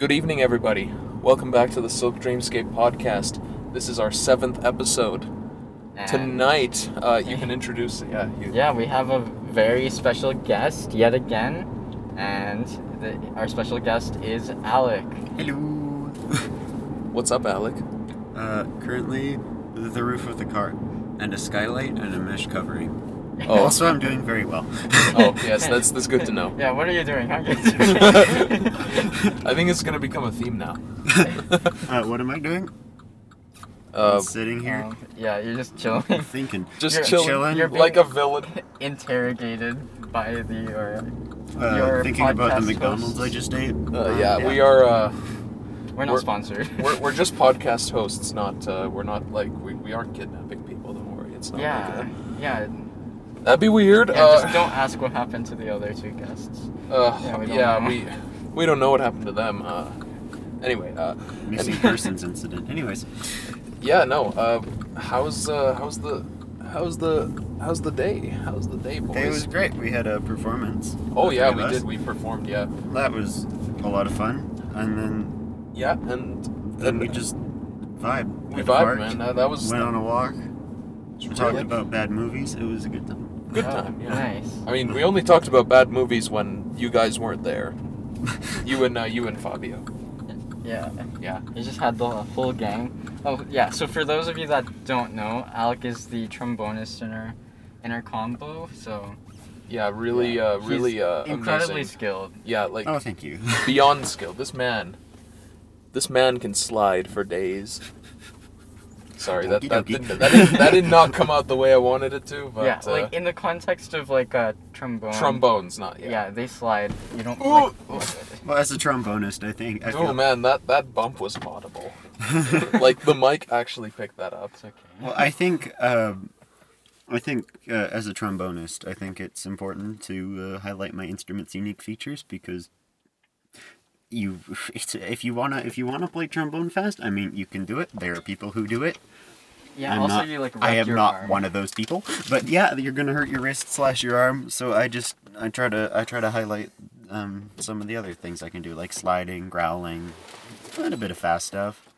Good evening, everybody. Welcome back to the Silk Dreamscape podcast. This is our seventh episode. And- Tonight, uh, you can introduce. Yeah, you. Yeah, we have a very special guest yet again, and the, our special guest is Alec. Hello. What's up, Alec? Uh, currently, the roof of the car, and a skylight, and a mesh covering. Oh. Also, I'm doing very well. Oh, yes, that's that's good to know. Yeah, what are you doing? How are you doing? I think it's gonna become a theme now. uh, what am I doing? Uh, sitting here Um, yeah, you're just chilling, thinking. just You're- chilling, chilling. You're like a villain. interrogated by the or Uh, your thinking about the podcast McDonald's I just ate. Uh, yeah, we are. Uh, We're not We're- sponsored. we're, we're just podcast hosts, not. Uh, we're not like we, we aren't kidnapping people. Don't worry, it's not. yeah, Like that. yeah. That'd be weird. Yeah, uh, just don't ask what happened to the other two guests. Uh, Yeah, we yeah, don't know. we we don't know what happened to them. Uh, anyway, uh, Missing and- persons incident. Anyways, yeah, no. Uh, how's uh, how's the how's the how's the day? How's the day, boys? it was great. We had a performance. oh yeah, we us. did. We performed. Yeah, That was a lot of fun, and then yeah, and then and we just vibe. we at the vibed, park, man. That, that was Went on a walk. it's We talked about bad movies. It was a good time. Good Oh, time. Yeah. Nice. I mean, we only talked about bad movies when you guys weren't there. You and uh, you and Fabio. Yeah. Yeah. You just had the full gang. Oh yeah. So for those of you that don't know, Alec is the trombonist in our in our combo. So Yeah, really, yeah. uh, He's really, uh, incredibly amazing. skilled. Yeah, like Oh, thank you. beyond skilled. This man, this man can slide for days. Sorry, that that, didn't, that, did, that did not come out the way I wanted it to. But yeah, uh, like in the context of like a trombone. trombones, not Yeah. yeah. they slide. You don't. Like, Well, as a trombonist, I think. I Oh feel, man, that that bump was audible. like the mic actually picked that up. it's okay. Well, I think, um, I think uh, as a trombonist, I think it's important to uh, highlight my instrument's unique features because you, it's, if you wanna, if you wanna play trombone fast, I mean, you can do it. There are people who do it. Yeah. I'm also, not, you like. I am your not arm. one of those people. But yeah, you're gonna hurt your wrist slash your arm. So I just, I try to, I try to highlight um, some of the other things I can do, like sliding, growling, and a bit of fast stuff.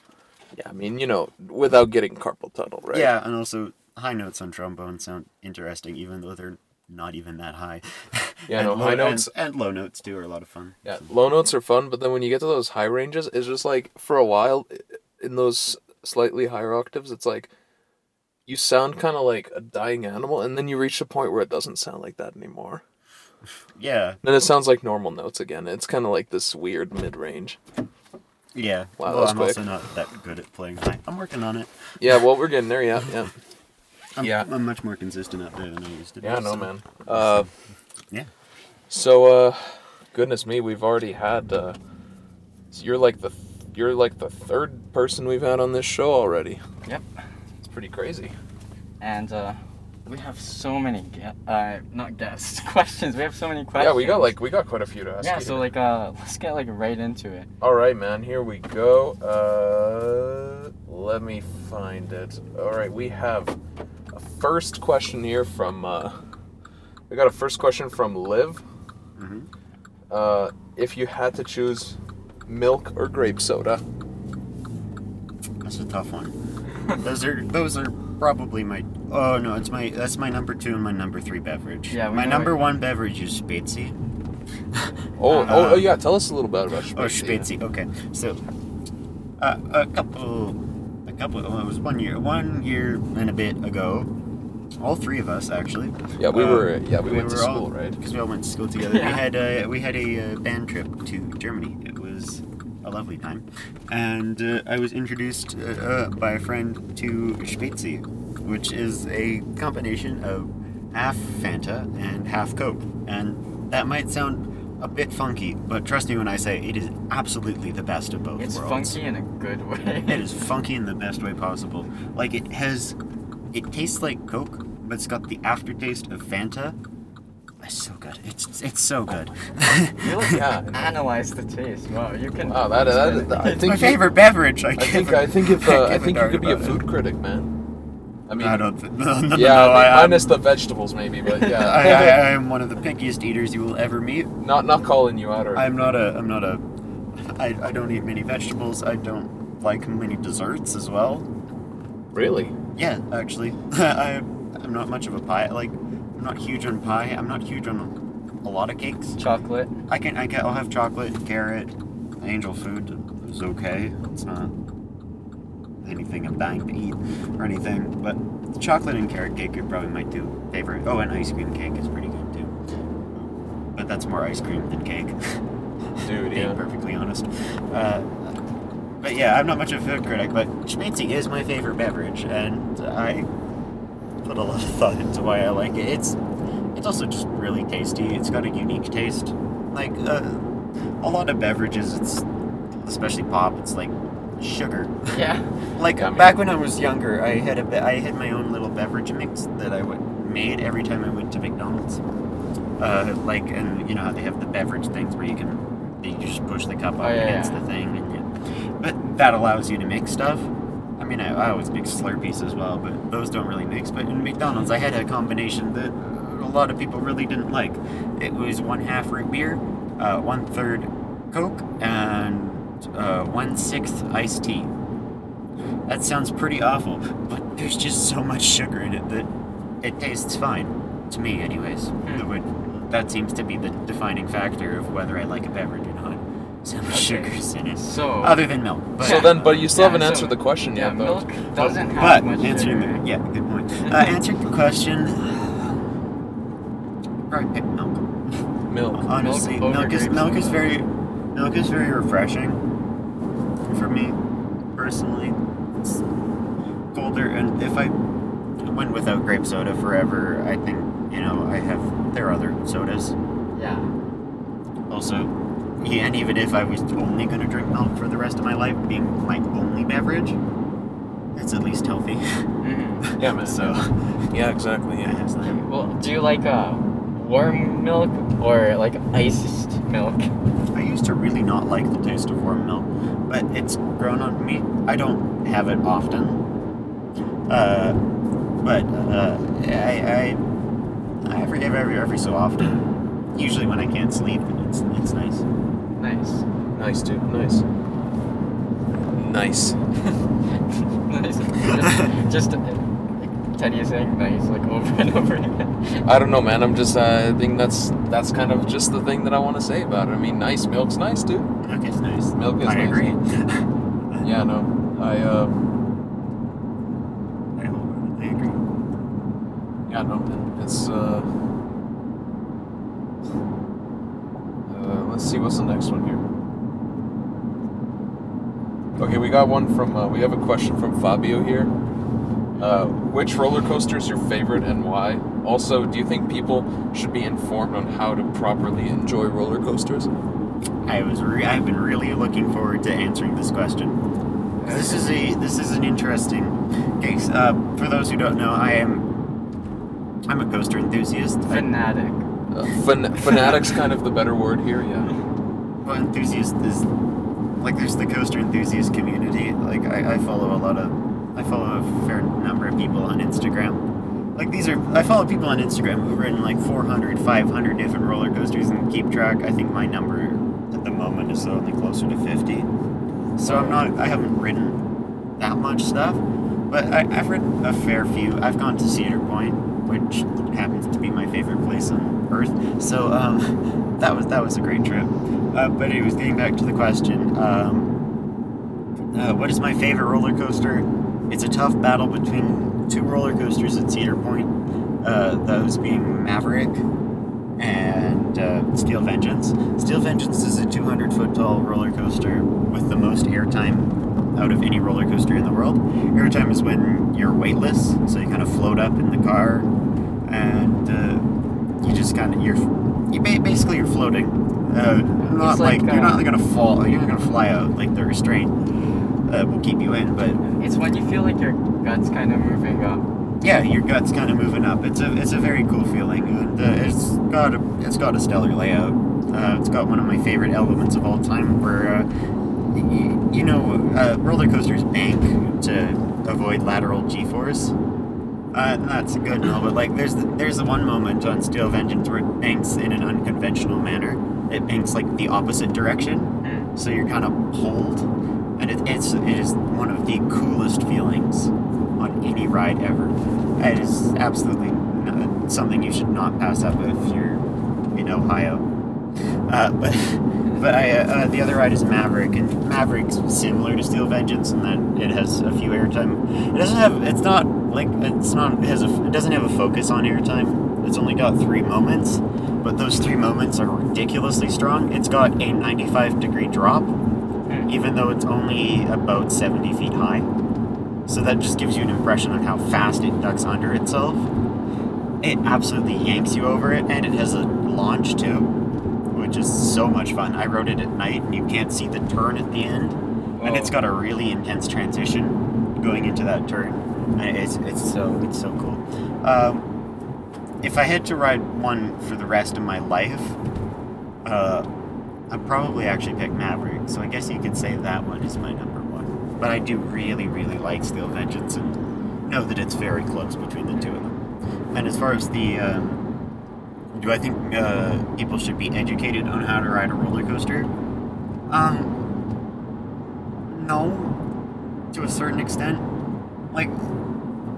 Yeah, I mean, you know, without getting carpal tunnel, right? Yeah, and also high notes on trombone sound interesting, even though they're not even that high. Yeah, and no, low, high notes- and, and low notes too are a lot of fun. Yeah, low notes are fun, but then when you get to those high ranges, it's just like for a while in those slightly higher octaves, it's like you sound kind of like a dying animal, and then you reach a point where it doesn't sound like that anymore. Yeah, Then it sounds like normal notes again. It's kind of like this weird mid range. yeah. Wow, well, I'm quick. also not that good at playing high. I'm working on it. Yeah, well, we're getting there. Yeah, yeah, I'm, Yeah. I'm much more consistent out there than I used to be. yeah. No, so- man. Uh, Yeah. so, uh, goodness me, we've already had. Uh, so you're like the th- you're like the third person we've had on this show already. Yep. It's pretty crazy. And uh, we have so many ge- uh, not guests questions. We have so many questions. Yeah, we got like we got quite a few to ask. Yeah, you so like uh, let's get like right into it. All right, man. Here we go. Uh, let me find it. All right, we have a first question here from. Uh, we got a first question from Liv. Mhm. Uh, if you had to choose milk or grape soda, That's a tough one. those are those are probably my. Oh no, it's my that's my number two and my number three beverage. Yeah, my number it. one beverage is Spezi. oh, Uh, oh, oh, yeah. Tell us a little bit about Oh, Spezi. Spezi. Okay, so uh, a couple, a couple. Well, it was one year, one year and a bit ago. All three of us actually. Yeah, we Uh, were. Yeah, we, went to school, right? Because we all went to school together. Yeah. We had a we had a uh, band trip to Germany. It was a lovely time, and uh, I was introduced uh, uh, by a friend to Spezi, which is a combination of half Fanta and half Coke, and that might sound a bit funky, but trust me when I say it is absolutely the best of both It's worlds. funky in a good way. It is funky in the best way possible. Like it has, it tastes like Coke, but it's got the aftertaste of Fanta. It's so good. It's it's so good. You like Yeah. analyze the taste. Wow, you can. Wow, that, that, that- I it's think my you- favorite beverage. I, I give think a- I think if uh, I give think you could be a about it. food critic, man. I mean, I don't. Th- no, no, yeah, no, I mean, I, am, minus the vegetables maybe, but I, yeah, I, I am one of the pickiest eaters you will ever meet. not not calling you out or I'm not a. I'm not a I, I don't eat many vegetables. I don't like many desserts as well. Really? Yeah, actually, I I'm not much of a pie. Like, I'm not huge on pie. I'm not huge on a lot of cakes. Chocolate. I can I can I'll have chocolate, carrot, angel food is okay. It's not anything I'm dying to eat or anything. But chocolate and carrot cake are probably my two favorite. Oh, and ice cream cake is pretty good too. But that's more ice cream than cake. Dude, being yeah. perfectly honest. Uh, but yeah, I'm not much of a food critic, but Spezi is my favorite beverage, and I put a lot of thought into why I like it. It's it's also just really tasty. It's got a unique taste. Like uh, a lot of beverages, it's especially pop. It's like sugar. Yeah. Like Gummy. back when I was younger, I had a be- I had my own little beverage mix that I would made every time I went to McDonald's. Uh, like and you know how they have the beverage things where you can you just push the cup up Oh, yeah, against yeah. the thing, and you, but that allows you to mix stuff. I mean, I, I always mix Slurpees as well, but those don't really mix. But in McDonald's, I had a combination that a lot of people really didn't like. It was one half root beer, uh, one third Coke, and uh, one sixth iced tea. That sounds pretty awful, but there's just so much sugar in it that it tastes fine. To me, anyways. That, would, that seems to be the defining factor of whether I like a beverage or not. So much Okay. sugar's in it. So. Other than milk. But, so then, but you still Yeah, haven't so- answered the question yeah, yet, though. milk doesn't have but much answering sugar. the, yeah, good point. Uh, answering the question, probably pick milk. Milk. Honestly, Milk milk, is milk is very milk is very refreshing for me personally. It's colder, and if I went without grape soda forever, I think you know I have there are other sodas. Yeah. Also, yeah, and even if I was only going to drink milk for the rest of my life, being my only beverage, it's at least healthy. hmm Yeah, man. so, Yeah, exactly. yeah, Yeah. like- Well, do you like uh, warm milk or like iced milk? I used to really not like the taste of warm milk, but it's grown on me. I don't have it often, uh, but uh, I, I every, every every so often. Usually when I can't sleep, it's it's nice. Nice. Nice, dude. Nice. Nice. nice. Just, just uh, Teddy is saying nice like over and over again. I don't know, man. I'm just. Uh, I think that's that's kind of just the thing that I want to say about it. I mean, nice milk's nice, dude. Milk is nice. Milk is I nice. agree. Yeah, no. I uh. I, I agree. Yeah, no. It's uh. Uh, let's see what's the next one here. Okay, we got one from. Uh, we have a question from Fabio here. Uh, which roller coaster is your favorite and why? Also, do you think people should be informed on how to properly enjoy roller coasters? I was re- I've been really looking forward to answering this question. This is a this is an interesting case. Uh, for those who don't know, I am I'm a coaster enthusiast. I, Fanatic. Fan- fanatic's kind of the better word here, yeah. well, enthusiast is like there's the coaster enthusiast community. Like I, I follow a lot of I follow a fair number of people on Instagram. Like these are I follow people on Instagram who've ridden like 400, 500 different roller coasters and keep track. I think my number at the moment is only closer to 50. So I'm not I haven't ridden that much stuff, but I, I've ridden a fair few. I've gone to Cedar Point, which happens to be my favorite place on earth. So um, that was that was a great trip. Uh, but it was getting back to the question. Um, uh, what is my favorite roller coaster? It's a tough battle between two roller coasters at Cedar Point. Uh, those being Maverick and uh, Steel Vengeance. Steel Vengeance is a 200 foot tall roller coaster with the most airtime out of any roller coaster in the world. Airtime is when you're weightless, so you kind of float up in the car, and uh, you just kind of you're you basically you're floating. Uh, not like, like, you're not uh, gonna fall. You're not gonna fly out. Like the restraint uh, will keep you in, but It's when you feel like your guts kind of moving up. yeah, your gut's kind of moving up. It's a it's a very cool feeling, and uh, it's got a it's got a stellar layout. Uh, it's got one of my favorite elements of all time, where uh, y- you know uh, roller coasters bank to avoid lateral g-force. Uh, that's good and all, but like there's the, there's the one moment on Steel Vengeance where it banks in an unconventional manner. It banks like the opposite direction, so you're kind of pulled, and it, it's it is one of the coolest feelings on any ride ever. It is absolutely not, something you should not pass up if you're in Ohio. Uh, but but I, uh, uh, the other ride is Maverick, and Maverick's similar to Steel Vengeance in that it has a few airtime. It doesn't have. It's not like it's not. It has a. It doesn't have a focus on airtime. It's only got three moments, but those three moments are ridiculously strong. It's got a 95 degree drop, even though it's only about 70 feet high. So that just gives you an impression of how fast it ducks under itself. It absolutely yanks you over it, and it has a launch too, which is so much fun. I rode it at night, and you can't see the turn at the end, and it's got a really intense transition going into that turn. It's it's so it's so cool. Um, if I had to ride one for the rest of my life, uh, I'd probably actually pick Maverick. So I guess you could say that one is my number one. But I do really, really like Steel Vengeance and know that it's very close between the two of them. And as far as the, um, do I think uh, people should be educated on how to ride a roller coaster? Um, no, to a certain extent. Like,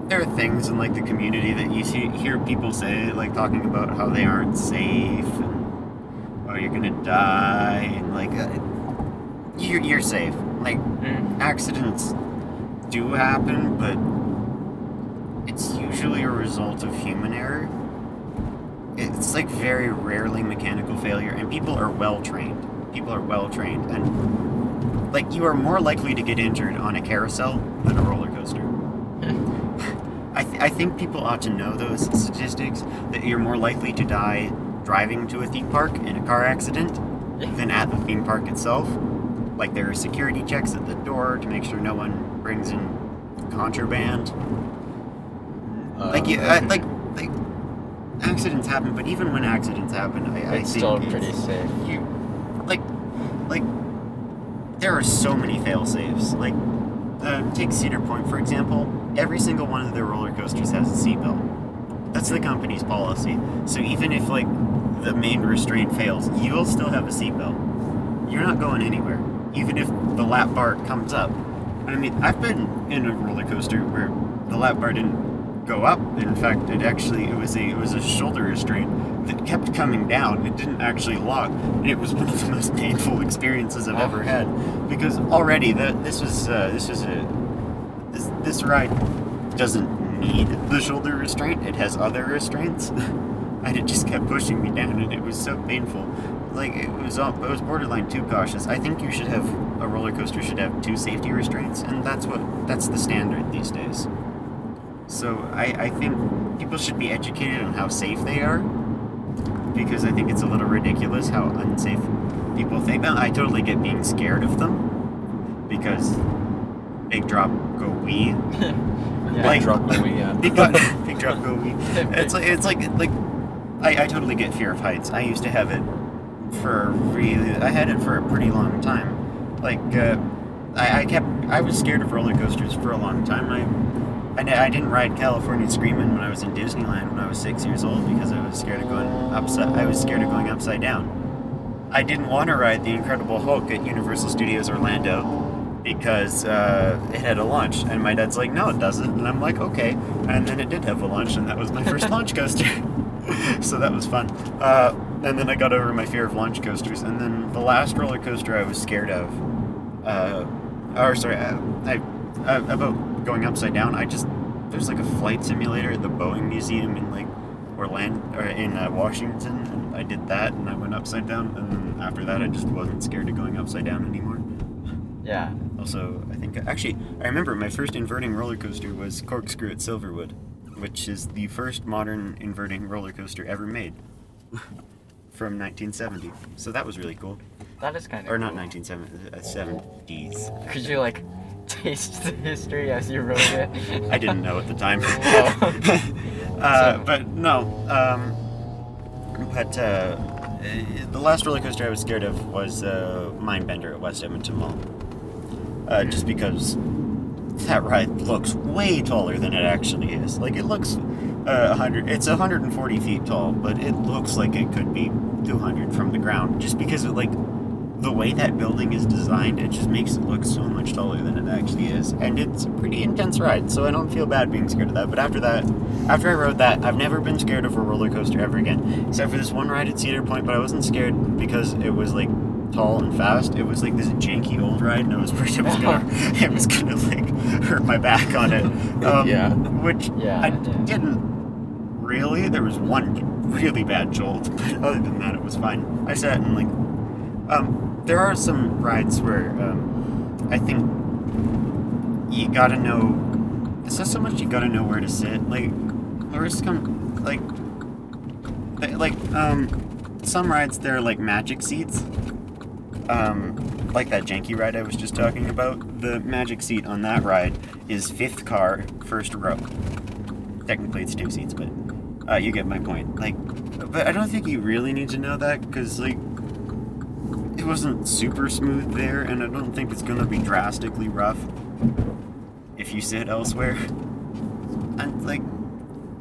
there are things in like the community that you see hear people say, like talking about how they aren't safe and oh you're gonna die and like uh, you're, you're safe. Like Mm. accidents do happen, but it's usually a result of human error. It's like very rarely mechanical failure, and people are well trained. People are well trained, and like you are more likely to get injured on a carousel than a roller coaster. I, th- I think people ought to know those statistics that you're more likely to die driving to a theme park in a car accident than at the theme park itself. Like there are security checks at the door to make sure no one brings in contraband. Uh, like you, uh, like like accidents happen, but even when accidents happen, I, I It's think still pretty safe. you like like there are so many fail safes like uh, take cedar point for example every single one of their roller coasters has a seatbelt. That's the company's policy. So even if like the main restraint fails you'll still have a seatbelt. You're not going anywhere even if the lap bar comes up. I mean i've been in a roller coaster where the lap bar didn't go up. In fact it actually it was a it was a shoulder restraint that kept coming down. It didn't actually lock. And it was one of the most painful experiences i've ever had. Because already the, this was uh, this was a this, this ride doesn't need the shoulder restraint it has other restraints and it just kept pushing me down and it was so painful like it was all, it was borderline too cautious i think you should have a roller coaster should have two safety restraints and that's what that's the standard these days so I, I think people should be educated on how safe they are because I think it's a little ridiculous how unsafe people think. them. I totally get being scared of them because big drop go wee. Yeah. Like- drop Go wee, yeah. Big, drop- big drop go wee. It's like it's like like I, I totally get fear of heights. I used to have it for really I had it for a pretty long time. Like uh, I, I kept I was scared of roller coasters for a long time. I I, I didn't ride California Screaming when I was in Disneyland when I was six years old because I was scared of going upside. I was scared of going upside down. I didn't want to ride the Incredible Hulk at Universal Studios Orlando because uh, it had a launch, and my dad's like, "No, it doesn't," and I'm like, "Okay," and then it did have a launch, and that was my first launch coaster. so that was fun. Uh, and then I got over my fear of launch coasters, and then the last roller coaster I was scared of, uh, or sorry, uh, I, uh, about going upside down. I just there's like a flight simulator at the Boeing Museum in like Orlando or in uh, Washington, and I did that, and I went upside down, and then after that, I just wasn't scared of going upside down anymore. Yeah. Also, I think actually I remember my first inverting roller coaster was Corkscrew at Silverwood, which is the first modern inverting roller coaster ever made. From 1970, so that was really cool. That is kind of. Or not 1970, uh, 70s. Could you like taste the history as you wrote it? I didn't know at the time. Oh. uh, but no. Um, but uh, the last roller coaster I was scared of was uh, Mindbender at West Edmonton Mall. Uh, just because that ride looks way taller than it actually is. Like it looks uh, 100. It's 140 feet tall, but it looks like it could be 200 from the ground. Just because of like the way that building is designed, it just makes it look so much taller than it actually is, and it's a pretty intense ride. So I don't feel bad being scared of that. But after that, after I rode that, I've never been scared of a roller coaster ever again, except for this one ride at Cedar Point. But I wasn't scared because it was like tall and fast. It was like this janky old ride, and I was worried it was gonna, it was gonna like hurt my back on it. Um, Yeah. Which Yeah, I yeah. didn't really. There was one really bad jolt, but other than that, it was fine. I sat in like, um, there are some rides where um, I think you gotta know. It's not so much you gotta know where to sit. Like, it's come like, they- like um, some rides they're like magic seats. Um, like that janky ride I was just talking about. The magic seat on that ride is fifth car, first row. Technically, it's two seats, but uh, you get my point. Like, but I don't think you really need to know that because like it wasn't super smooth there, and I don't think it's gonna be drastically rough if you sit elsewhere. And like,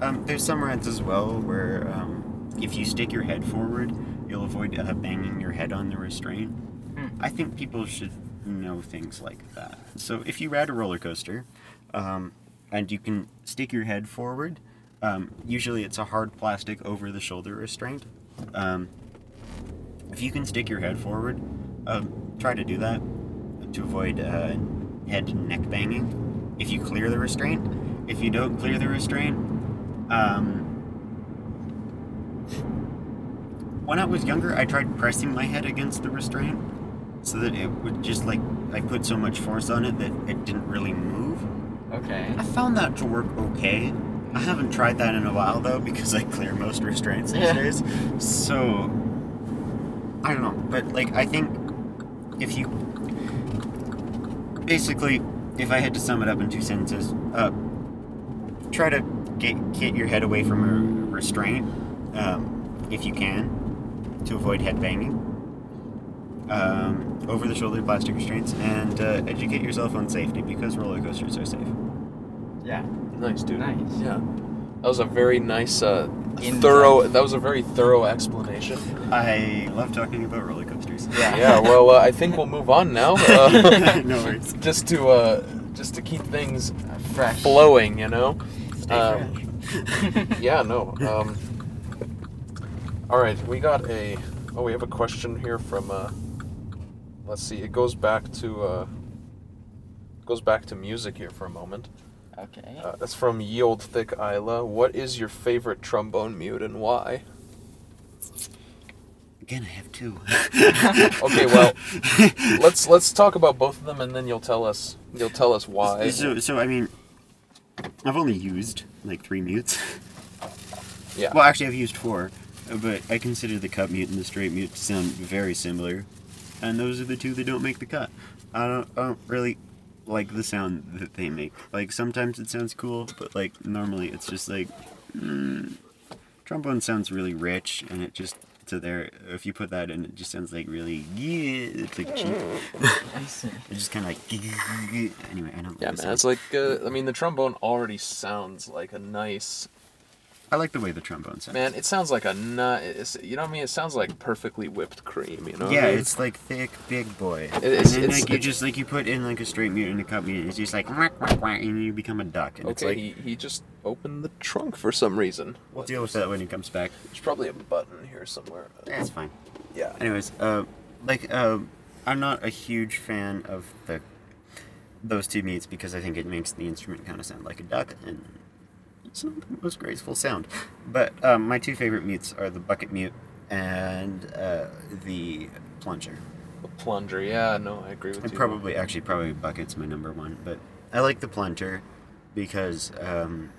um, there's some rides as well where um, if you stick your head forward, you'll avoid uh, banging your head on the restraint. I think people should know things like that. So if you ride a roller coaster, um, and you can stick your head forward, um, usually it's a hard plastic over the shoulder restraint. Um, if you can stick your head forward, um, try to do that to avoid uh, head and neck banging. If you clear the restraint, if you don't clear the restraint, um, when I was younger, I tried pressing my head against the restraint so that it would just like I put so much force on it that it didn't really move. Okay. I found that to work okay. I haven't tried that in a while though because I clear most restraints these Yeah. days. So I don't know, but like I think if you basically if I had to sum it up in two sentences, uh, try to get get your head away from a restraint um, if you can to avoid head banging. Um, over the shoulder plastic restraints and uh, educate yourself on safety because roller coasters are safe. Yeah. Nice, dude. Nice. Yeah. That was a very nice, uh, thorough. That was a very thorough explanation. I love talking about roller coasters. Yeah. Yeah. Well, uh, I think we'll move on now. Uh, no worries. just to uh, just to keep things Fresh. flowing, you know. Stay Um, fresh. Yeah. No. Um. All right, we got a. Oh, we have a question here from. Let's see. It goes back to. Uh, goes back to music here for a moment. okay. Uh, that's from Ye Old Thick Isla. What is your favorite trombone mute and why? Again, I have two. Okay, well, let's let's talk about both of them, and then you'll tell us you'll tell us why. So, so I mean, I've only used like three mutes. Yeah. Well, actually, I've used four, but I consider the cut mute and the straight mute to sound very similar, and those are the two that don't make the cut. I don't, I don't really like the sound that they make. Like sometimes it sounds cool, but like normally it's just like mm, trombone sounds really rich, and it just to there. If you put that in, it just sounds like really yeah. It's like cheap. It's just kind of like anyway. I don't. yeah, man. It's like uh, I mean, the trombone already sounds like a nice I like the way the trombone sounds. man. It sounds like a nice. You know what I mean? It sounds like perfectly whipped cream. You know? what I yeah, mean? it's like thick, big boy. It- it's- and then it's- like you just like you put in like a straight mute and a cut mute, it's just like whack, whack, whack, and you become a duck. And it's okay. like he, he just opened the trunk for some reason. we'll deal with that when he comes back. There's probably a button here somewhere. That's fine. Yeah. Anyways, uh, like uh, I'm not a huge fan of the those two mutes because I think it makes the instrument kind of sound like a duck and it's not the most graceful sound. But um, my two favorite mutes are the bucket mute and uh, the plunger. The plunger. Yeah. No, I agree with And you. probably, actually, probably bucket's my number one. But I like the plunger because um,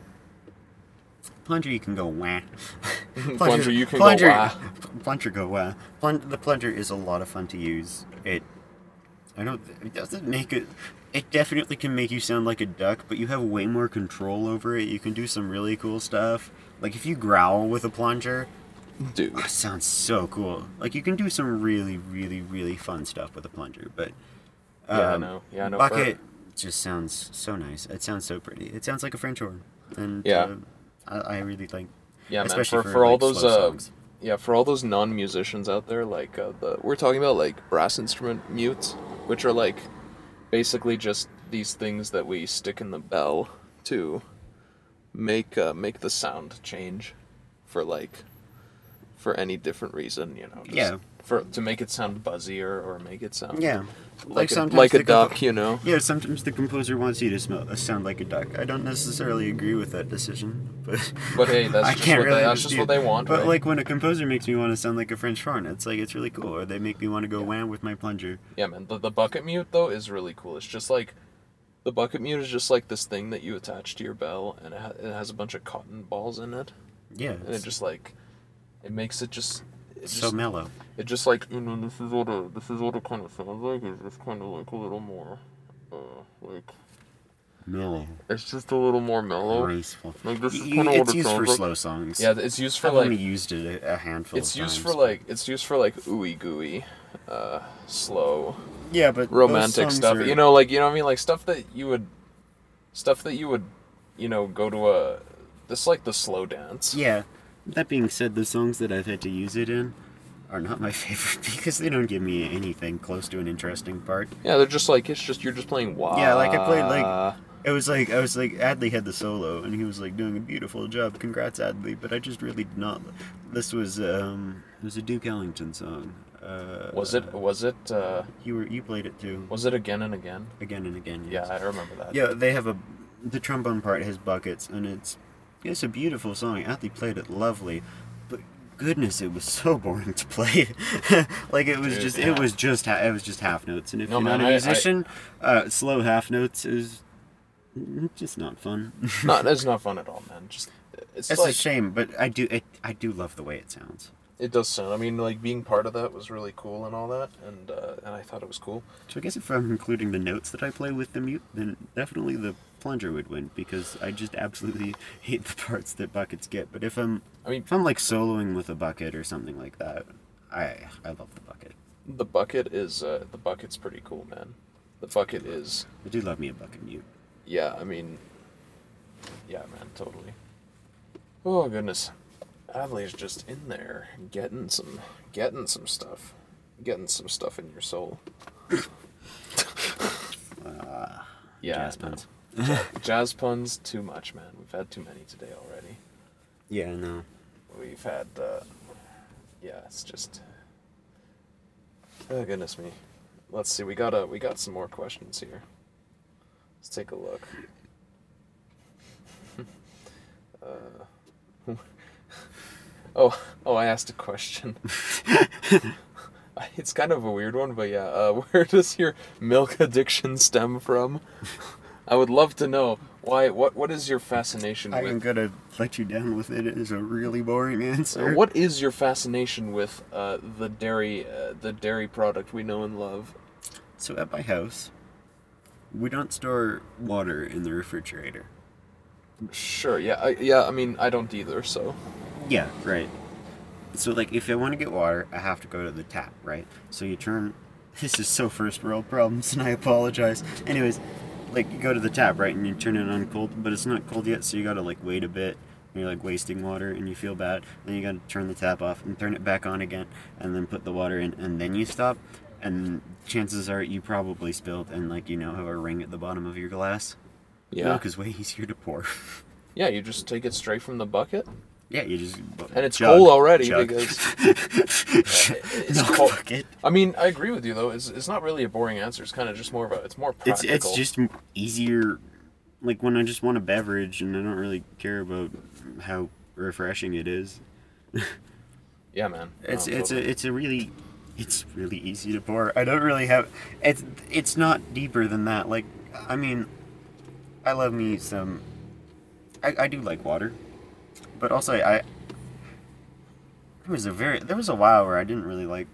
plunger you can go wah. Plunger, you can go wah. Plunger go wah. Plun- the plunger is a lot of fun to use. It, I don't. It doesn't make it. It definitely can make you sound like a duck, but you have way more control over it. You can do some really cool stuff. Like if you growl with a plunger, Dude. Oh, it sounds so cool. Like you can do some really, really, really fun stuff with a plunger, but Yeah, I um, know. Yeah, I know. bucket just sounds so nice. It sounds so pretty. It sounds like a French horn, and Yeah. uh, I, I really like. Yeah, man. especially For, for, for all like, those slow uh, yeah, for all those non-musicians out there, like uh, the we're talking about like brass instrument mutes, which are like basically just these things that we stick in the bell to make uh, make the sound change for like for any different reason, you know. Just Yeah. For to make it sound buzzier or make it sound Yeah. like a, sometimes like a the compo- duck, you know. Yeah, sometimes the composer wants you to smell, uh, sound like a duck. I don't necessarily agree with that decision, but But hey, that's I just can't what they- that's just what they want, But right? like when a composer makes me want to sound like a French horn, it's like it's really cool. Or they make me want to go wham with my plunger. Yeah, man. The, the bucket mute though is really cool. It's just like the bucket mute is just like this thing that you attach to your bell, and it, ha- it has a bunch of cotton balls in it, Yeah, and it just like it makes it just it so just mellow. it just like you know this is what a this is what it kind of sounds like. It's just kind of like a little more, uh, like Mellow, it's just a little more mellow. graceful. Like, this is kinda y- what it's it used for like. slow songs. Yeah, it's used for I've only like used it a, handful. it's of used times. for like it's used for like ooey gooey, uh, slow. yeah, but romantic stuff. are- You know, like you know what I mean, like stuff that you would, stuff that you would, you know, go to a. This like the slow dance. Yeah. That being said, the songs that I've had to use it in are not my favorite because they don't give me anything close to an interesting part. Yeah, they're just like it's just you're just playing wah. Yeah, like I played, like- It was like I was like Adly had the solo and he was like doing a beautiful job. Congrats, Adly. But I just really did not. This was um, it was a Duke Ellington song. Uh, Was it? Was it? uh You were you played it too Was it again and again? again and again. Yeah. I remember that. Yeah, they have a the trombone part has buckets and it's it's a beautiful song. Adly played it lovely, but goodness, it was so boring to play. like it was Dude, just yeah. it was just it was just half notes. And if No, you're man, not I- a I- musician, uh, slow half notes is just not fun. Not it's not fun at all, man. Just it's, it's like a shame, but I do it, I do love the way it sounds. it does sound. I mean, like being part of that was really cool and all that, and uh, and I thought it was cool. So I guess if I'm including the notes that I play with the mute, then definitely the plunger would win because I just absolutely hate the parts that buckets get. But if I'm I mean, if I'm like soloing with a bucket or something like that, I I love the bucket. the bucket is uh, the bucket's pretty cool, man. The bucket is I do love me a bucket mute. Yeah, I mean, yeah, man, totally. Oh goodness, Adly's just in there getting some, getting some stuff, getting some stuff in your soul. Uh, Yeah, jazz. jazz puns, too much, man. We've had too many today already. Yeah, no. We've had, uh, yeah, it's just, oh goodness me. Let's see, we got a, we got some more questions here. Let's take a look. uh, oh, oh, I asked a question. it's kind of a weird one, but yeah. Uh, where does your milk addiction stem from? I would love to know why. What What is your fascination with I with? am gonna let you down with it. It is a really boring answer. Uh, what is your fascination with uh, the dairy, uh, the dairy product we know and love? So at my house, we don't store water in the refrigerator. Sure, yeah, I, yeah. I mean, I don't either. So, Yeah, right. So like if I want to get water, I have to go to the tap, right? So you turn this is so first world problems and I apologize. Anyways, like you go to the tap, right, and you turn it on cold, but it's not cold yet, so you gotta like wait a bit. And you're like wasting water and you feel bad. Then you gotta turn the tap off and turn it back on again and then put the water in and then you stop. And chances are you probably spilled and like you know have a ring at the bottom of your glass. yeah, Milk is way easier to pour. yeah. You just take it straight from the bucket, yeah, you just and it's chug, cold already chug. because. it's Milk cold. bucket. I mean, I agree with you though. It's, it's not really a boring answer. It's kind of just more of a. It's more It's practical. it's it's just easier, like when I just want a beverage and I don't really care about how refreshing it is. yeah, man. No, It's it's totally. a it's a really it's really easy to pour. I don't really have it's it's not deeper than that. Like I mean, I love me some. I, I do like water, but also I. There was a very there was a while where I didn't really like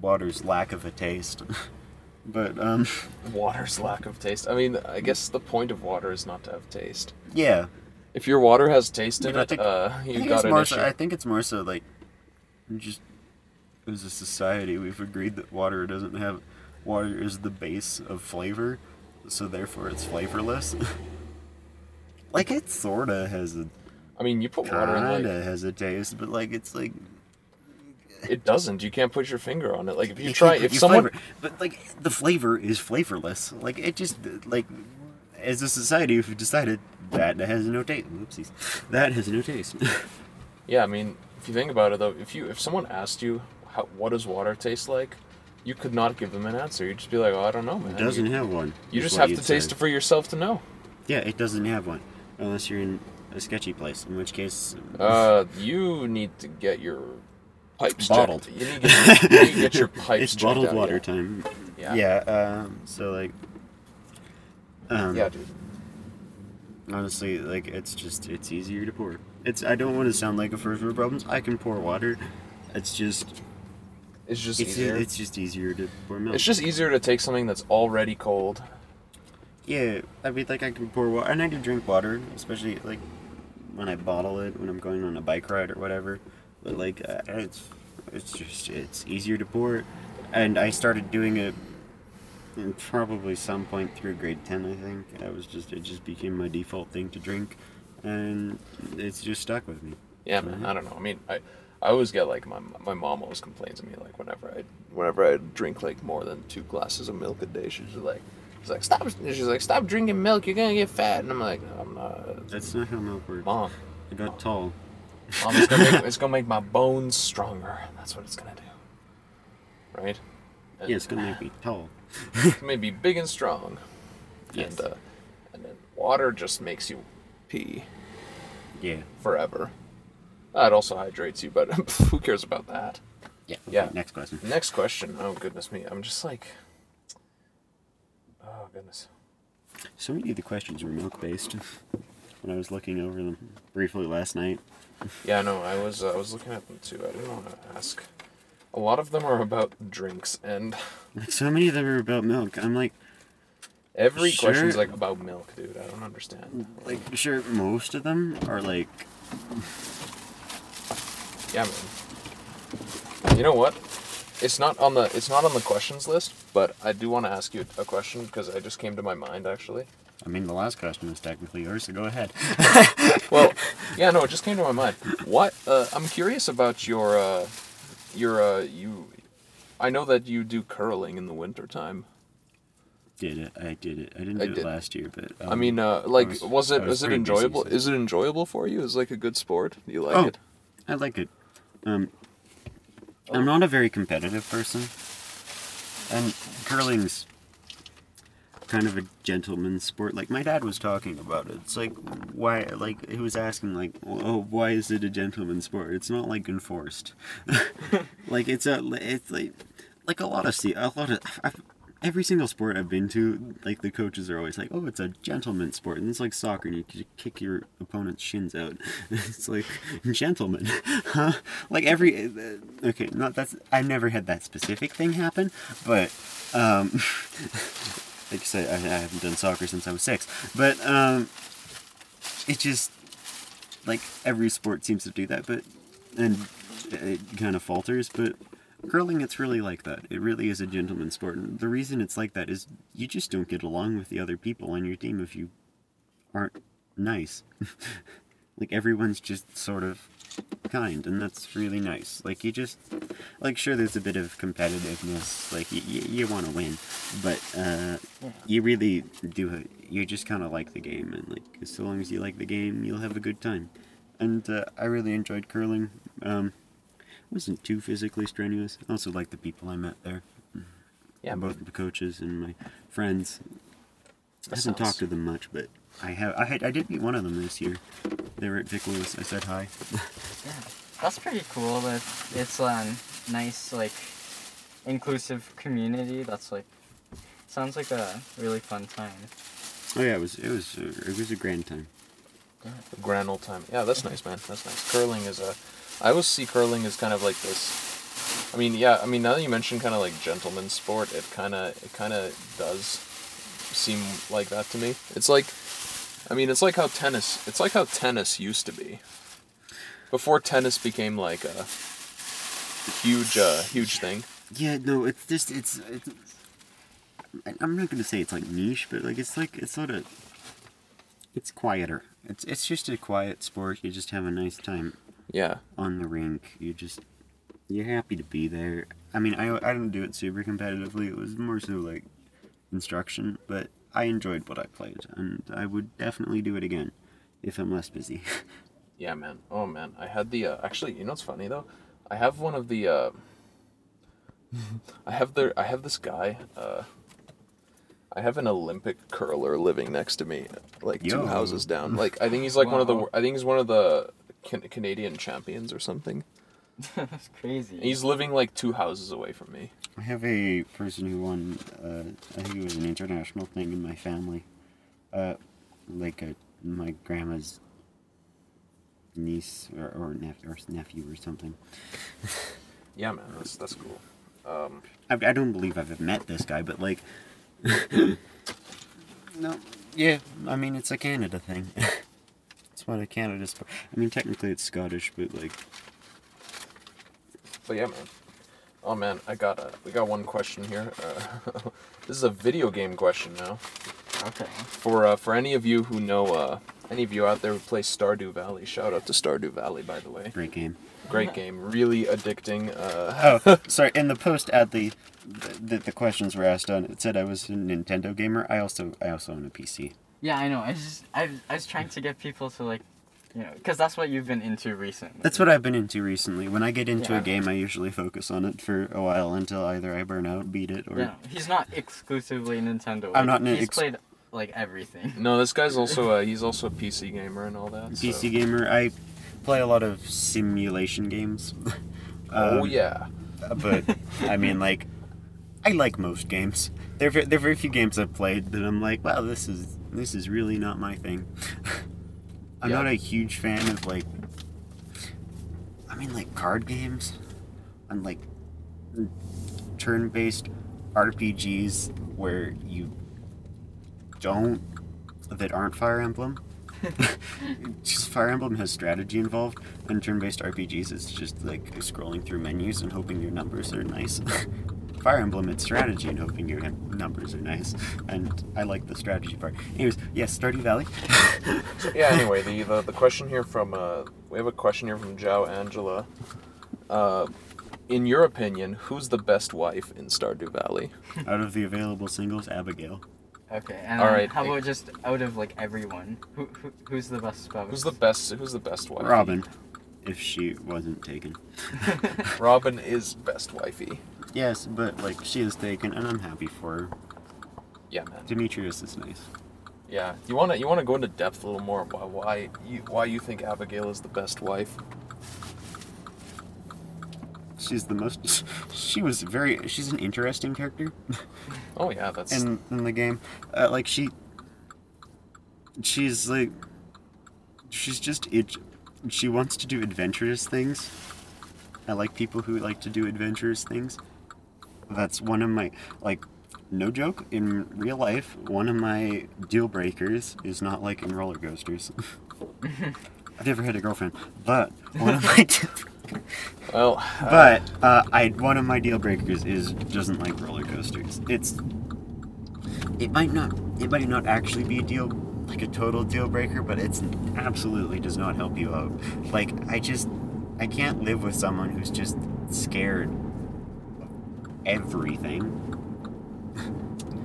water's lack of a taste, but um water's lack of taste. I mean, I guess the point of water is not to have taste. yeah. If your water has taste in But it, think- uh, I you think got it's an more issue. so, I think it's more so like just as a society we've agreed that water doesn't have water is the base of flavor, so therefore it's flavorless. like it sorta has a I mean, you put water in Kinda like has a taste, but like it's like it doesn't. You can't put your finger on it. Like if you, try, if someone, flavor, but like the flavor is flavorless. Like it just like as a society, we've decided that has no taste. Whoopsies, that has no taste. yeah, I mean, if you think about it though, if you if someone asked you how what does water taste like, you could not give them an answer. You'd just be like, oh, I don't know, man. it doesn't You, have one. you is just what have to you'd taste say. it for yourself to know. Yeah, it doesn't have one unless you're in a sketchy place. In which case, Uh, you need to get your pipes Bottled. checked. You need to get, you get your pipes it's bottled out, water yeah. time. Yeah. Yeah. Um. So like. Um, Yeah, dude. Honestly, like it's just it's easier to pour. It's I don't want to sound like a first world problems. I can pour water. It's just It's just it's easier. it's just easier to pour milk. It's just easier to take something that's already cold. yeah. I mean, like I can pour water, and I do drink water, especially like when I bottle it when I'm going on a bike ride or whatever. But like uh, it's it's just it's easier to pour, and I started doing it. Probably some point through grade ten, I think. I was just it just became my default thing to drink, and it's just stuck with me. Yeah, man. I don't know. I mean, I, I always get like my my mom always complains to me like whenever I whenever I drink like more than two glasses of milk a day, she's like, she's like stop. She's like stop drinking milk. You're gonna get fat. And I'm like, I'm not. That's not how milk works. Mom, I got tall. mom, it's gonna make it's gonna make my bones stronger. That's what it's gonna do. Right. And Yeah, it's gonna make me tall. it's gonna be big and strong. Yes. And uh, and then water just makes you pee Yeah. forever. Uh, it also hydrates you, but who cares about that? Yeah. Yeah. Next question. Next question. Oh goodness me, I'm just like, oh goodness. So many of the questions were milk based. When I was looking over them briefly last night. Yeah, no, I was uh, I was looking at them too. I didn't want to ask. A lot of them are about drinks, and Like so many of them are about milk. I'm like, every Sure. question's like about milk, dude. I don't understand. like sure, most of them are like, Yeah, man. You know what? It's not on the it's not on the questions list, but I do want to ask you a question because I just came to my mind actually. I mean, the last question was technically yours, so go ahead. Well, yeah, no, it just came to my mind. What? Uh, I'm curious about your, uh, your, uh, you. I know that you do curling in the wintertime. did it? I did it. I didn't I do did. it last year, but I um, mean, uh, like, was- was, it was was it pretty busy, enjoyable? so- Is it enjoyable for you? Is it like a good sport? Do you like Oh. it? I like it. Um, I'm not a very competitive person, and curling's kind of a gentleman's sport. Like my dad was talking about it. It's like why, like he was asking, like, oh, why is it a gentleman's sport? It's not like enforced. like it's a, it's like, like a lot of see, a lot of. I've, Every single sport I've been to, like the coaches are always like, "Oh, it's a gentleman's sport," and it's like soccer, and you kick your opponent's shins out. it's like, gentlemen, huh? Like every, uh, okay, not that's. I've never had that specific thing happen, but, um, like I said, I, I haven't done soccer since I was six, but um, it just like every sport seems to do that, but and it kind of falters, but curling it's really like that. It really is a gentleman's sport and the reason it's like that is you just don't get along with the other people on your team if you aren't nice. Like everyone's just sort of kind and that's really nice. Like you just like sure there's a bit of competitiveness like you, you, you want to win but uh you really do it you just kind of like the game and like as long as you like the game you'll have a good time. And uh, i really enjoyed curling um wasn't too physically strenuous. I also like the people I met there. Yeah, both the coaches and my friends. I haven't talked to them much, but I have. I had. I did meet one of them this year. They were at Vic Lewis. I said hi. Yeah, that's pretty cool. That it's a nice like inclusive community. That's like sounds like a really fun time. Oh yeah, it was. It was. Uh, it was a grand time. A grand old time. Yeah, that's nice, man. That's nice. Curling is a. I always see curling as kind of like this. I mean, yeah. I mean, now that you mention kind of like gentleman sport, it kind of it kind of does seem like that to me. It's like, I mean, it's like how tennis. It's like how tennis used to be. Before tennis became like a huge, uh, huge thing. Yeah. No. It's just. It's. it's I'm not gonna say it's like niche, but like it's like it's sort of. It's quieter. It's it's just a quiet sport. You just have a nice time Yeah. on the rink. You just you're happy to be there. I mean, I I don't do it super competitively. It was more so like instruction, but I enjoyed what I played, and I would definitely do it again if I'm less busy. Yeah, man. Oh man, I had the uh, actually. You know what's funny though? I have one of the. Uh, I have the. I have this guy. Uh, I have an Olympic curler living next to me, like two houses down. Like I think he's like one of the. I think he's one of the can- Canadian champions or something. That's crazy. He's living like two houses away from me. I have a person who won. Uh, I think it was an international thing in my family. Uh, like a, my grandma's niece or or, nep- or nephew or something. Yeah, man, that's that's cool. Um, I, I don't believe I've met this guy, but like, no, yeah. I mean, it's a Canada thing. It's one of Canada's. I mean, technically it's Scottish, but like, But yeah, man. Oh man, I got a. We got one question here. Uh, this is a video game question now. Okay. For uh, for any of you who know, uh, any of you out there who play Stardew Valley, shout out to Stardew Valley, by the way. great game. Great game, really addicting. Uh, Oh, sorry. In the post at the, the the questions were asked on, it said I was a Nintendo gamer. I also I also own a PC. Yeah, I know. I just I, I was trying to get people to like, you know, because that's what you've been into recently. That's what I've been into recently. When I get into Yeah. a game, I usually focus on it for a while until either I burn out, beat it, or Yeah, he's not exclusively Nintendo. I'm like, not He's ex- played like everything. no, this guy's also uh, he's also a PC gamer and all that. so- PC gamer. I play a lot of simulation games. Oh Um, yeah. but I mean, like, I like most games. There, there are very few games I've played that I'm like, wow, this is this is really not my thing. I'm Yeah. not a huge fan of like, I mean, like card games, and like turn-based RPGs where you don't that aren't Fire Emblem. just Fire Emblem has strategy involved, and turn-based RPGs is just like scrolling through menus and hoping your numbers are nice. Fire Emblem, it's strategy and hoping your numbers are nice, and I like the strategy part. Anyways, yes, Stardew Valley. So, yeah. Anyway, the, the the question here from uh, we have a question here from Joe Angela. Uh, in your opinion, who's the best wife in Stardew Valley? Out of the available singles, Abigail. Okay, and All then right. how about just out of like everyone, who, who who's the best spouse? Who's the best? Who's the best wife? Robin, if she wasn't taken. Robin is best wifey. Yes, but like she is taken, and I'm happy for her. Yeah, man. Demetrius is nice. Yeah. You wanna you wanna go into depth a little more why why you why you think Abigail is the best wife? She's the most. She was very. She's an interesting character Oh yeah, that's in in the game. Uh, like she. She's like. She's just it. She wants to do adventurous things. I like people who like to do adventurous things. That's one of my like. No joke. In real life, one of my deal breakers is not liking roller coasters. I've never had a girlfriend, but one of my. well. uh, But uh, I one of my deal breakers is doesn't like roller coasters. It's it might not it might not actually be a deal like a total deal breaker, but it's absolutely does not help you out. Like I just I can't live with someone who's just scared everything.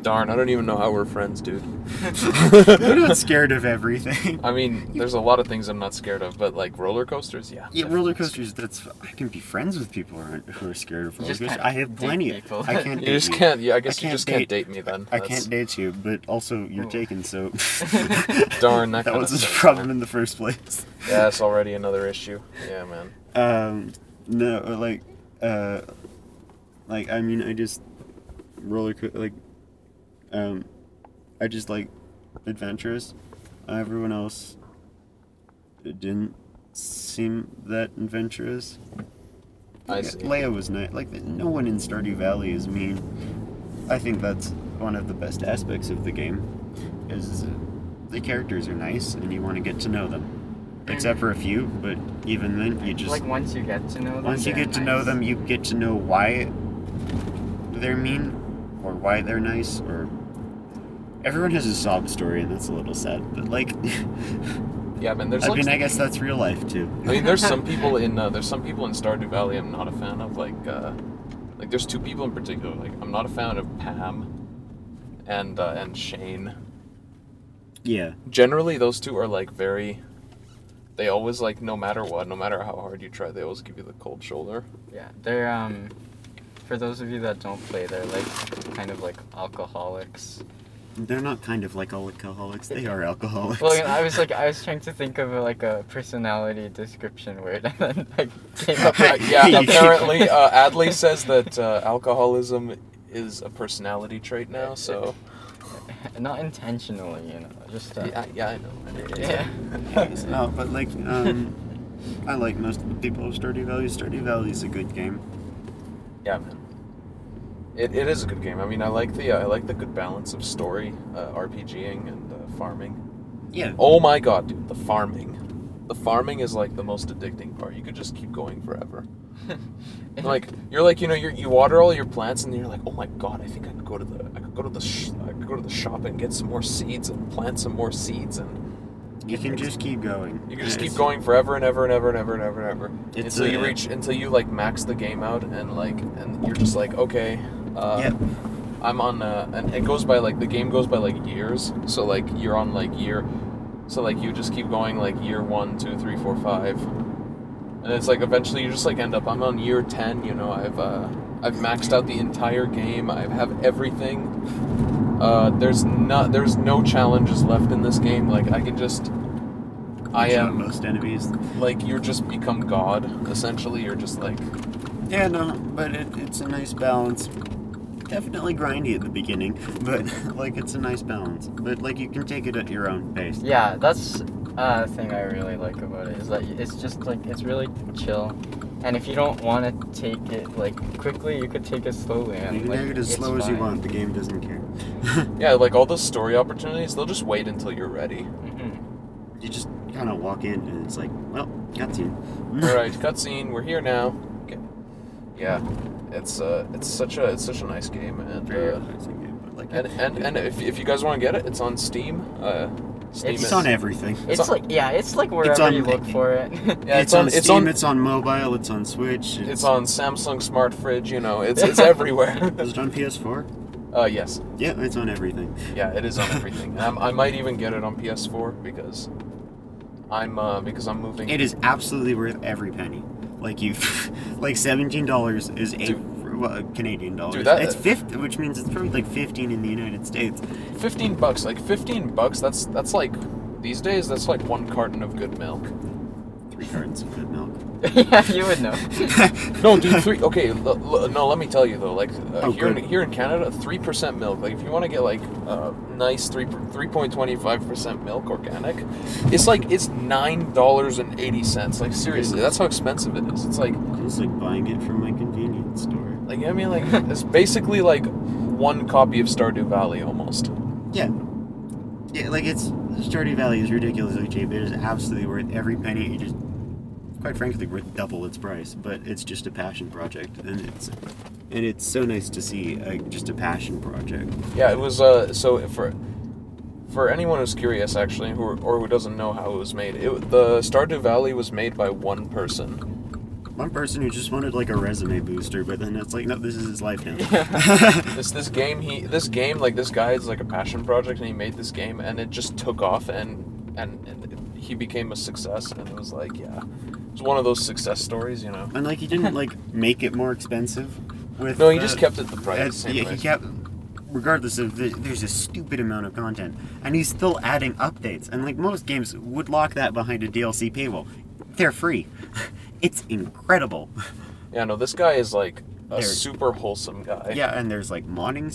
darn, I don't even know how we're friends, dude. You're not scared of everything. I mean, there's a lot of things I'm not scared of, but like roller coasters, yeah. Yeah, roller coasters. That's I can be friends with people who are, who are scared of roller coasters. I have plenty. Of, I can't You date just you. can't. Yeah, I guess I you just can't date- date me then. I can't date you, but also you're Oh. taken, so Darn, that, that was a problem man. in the first place. Yeah, it's already another issue. Yeah, man. Um, no, like, uh, like I mean, I just roller co- like, um, I just like adventurous. Everyone else it didn't seem that adventurous. I Like, see. Leah was nice. Like, no one in Stardew Valley is mean. I think that's one of the best aspects of the game. Is the characters are nice and you want to get to know them. Except for a few, but even then, you just like once you get to know them. once you get to know them, you get to know why they're mean or why they're nice or everyone has a sob story and that's a little sad but like Yeah, man. There's I like, mean, I guess that's real life too. I mean, there's some people in uh, there's some people in Stardew Valley I'm not a fan of. Like, uh, like there's two people in particular. Like, I'm not a fan of Pam and uh, and Shane. yeah. Generally, those two are like very. They always like no matter what, no matter how hard you try, they always give you the cold shoulder. Yeah, they're um, for those of you that don't play, they're like kind of like alcoholics. They're not kind of like alcoholics. They are alcoholics. Well, I was like, I was trying to think of like a personality description word, and then I came up Uh, with yeah, apparently, uh, Adly says that uh, alcoholism is a personality trait now. So not intentionally, you know, just uh, yeah, yeah, I know. I know. yeah. no, but like, um, I like most of the people of Stardew Valley. Stardew Valley is a good game. Yeah, man. It, it is a good game. I mean, I like the uh, I like the good balance of story, uh, RPGing, and uh, farming. Yeah. Oh my god, dude, the farming. The farming is like the most addicting part. You could just keep going forever. Like you're like you know you you water all your plants and you're like oh my god I think I could go to the I could go to the sh- I could go to the shop and get some more seeds and plant some more seeds and You can just keep going. you can just And keep going forever and ever and ever and ever and ever and ever It's until you reach until you like max the game out and like and you're just like okay uh, Yep. I'm on uh, and it goes by like the game goes by like years. So like you're on like year so like you just keep going like year one two three four five. And it's like eventually you just like end up I'm on year 10 you know I've uh I've maxed out the entire game. I have everything. Uh there's not there's no challenges left in this game. Like I can just I am most enemies. like you're just become god essentially. You're just like Yeah, no, but it, it's a nice balance. Definitely grindy at the beginning, but like it's a nice balance. But like you can take it at your own pace. Yeah, that's uh thing I really like about it is that it's just like it's really chill, and if you don't want to take it like quickly, you could take it slowly. And, You can like, take it as it's slow as you want. The game doesn't care. yeah like all those story opportunities they'll just wait until you're ready Mhm. you just kind of walk in and it's like, well, cutscene. all right cutscene we're here now okay. yeah it's uh it's such a it's such a nice game and Very uh, relaxing game, but like and and, and if, if you guys want to get it it's on steam uh steam It's it's is- on everything. It's on- like yeah, it's like wherever on- you look for it. yeah it's, on, it's Steam. on It's on mobile. It's on Switch. it's on samsung smart fridge you know it's it's everywhere Is it on PS4? uh yes Yeah, it's on everything. yeah it is on everything and I'm, i might even get it on ps4 because i'm uh because i'm moving It is absolutely worth every penny. Like you, like seventeen dollars is a Dude. well, Canadian dollars. Dude, that- it's fifty, which means it's probably like fifteen in the United States. 15 bucks like 15 bucks that's that's like these days that's like one carton of good milk Three cartons of good milk. yeah, you would know. no dude three okay l- l- no let me tell you though like uh, Oh, here in, here in canada 3% milk like if you want to get like uh, nice 3 3.25% milk organic it's like it's $9.80 like seriously that's how expensive it is it's like It's like buying it from my convenience store. like i mean like it's basically like one copy of stardew valley almost Yeah. Yeah, like it's Stardew Valley is ridiculously cheap. It is absolutely worth every penny. You just, quite frankly, worth double its price. But it's just a passion project, and it's and it's so nice to see uh, just a passion project. Yeah, it was. Uh, so for for anyone who's curious, actually, who or who doesn't know how it was made, it, the Stardew Valley was made by one person. One person who just wanted like a resume booster, but then it's like, no, this is his life now. This this game, he this game like this guy is like a passion project, and he made this game, and it just took off, and and, and he became a success, and it was like, yeah, it's one of those success stories, you know. and like he didn't like make it more expensive. With No, he uh, just kept it the price. Same yeah, price. he kept. Regardless of the, there's a stupid amount of content, and he's still adding updates. And like most games would lock that behind a DLC paywall, they're free. It's incredible. Yeah, no, this guy is like a super wholesome guy. Yeah, and there's like modding.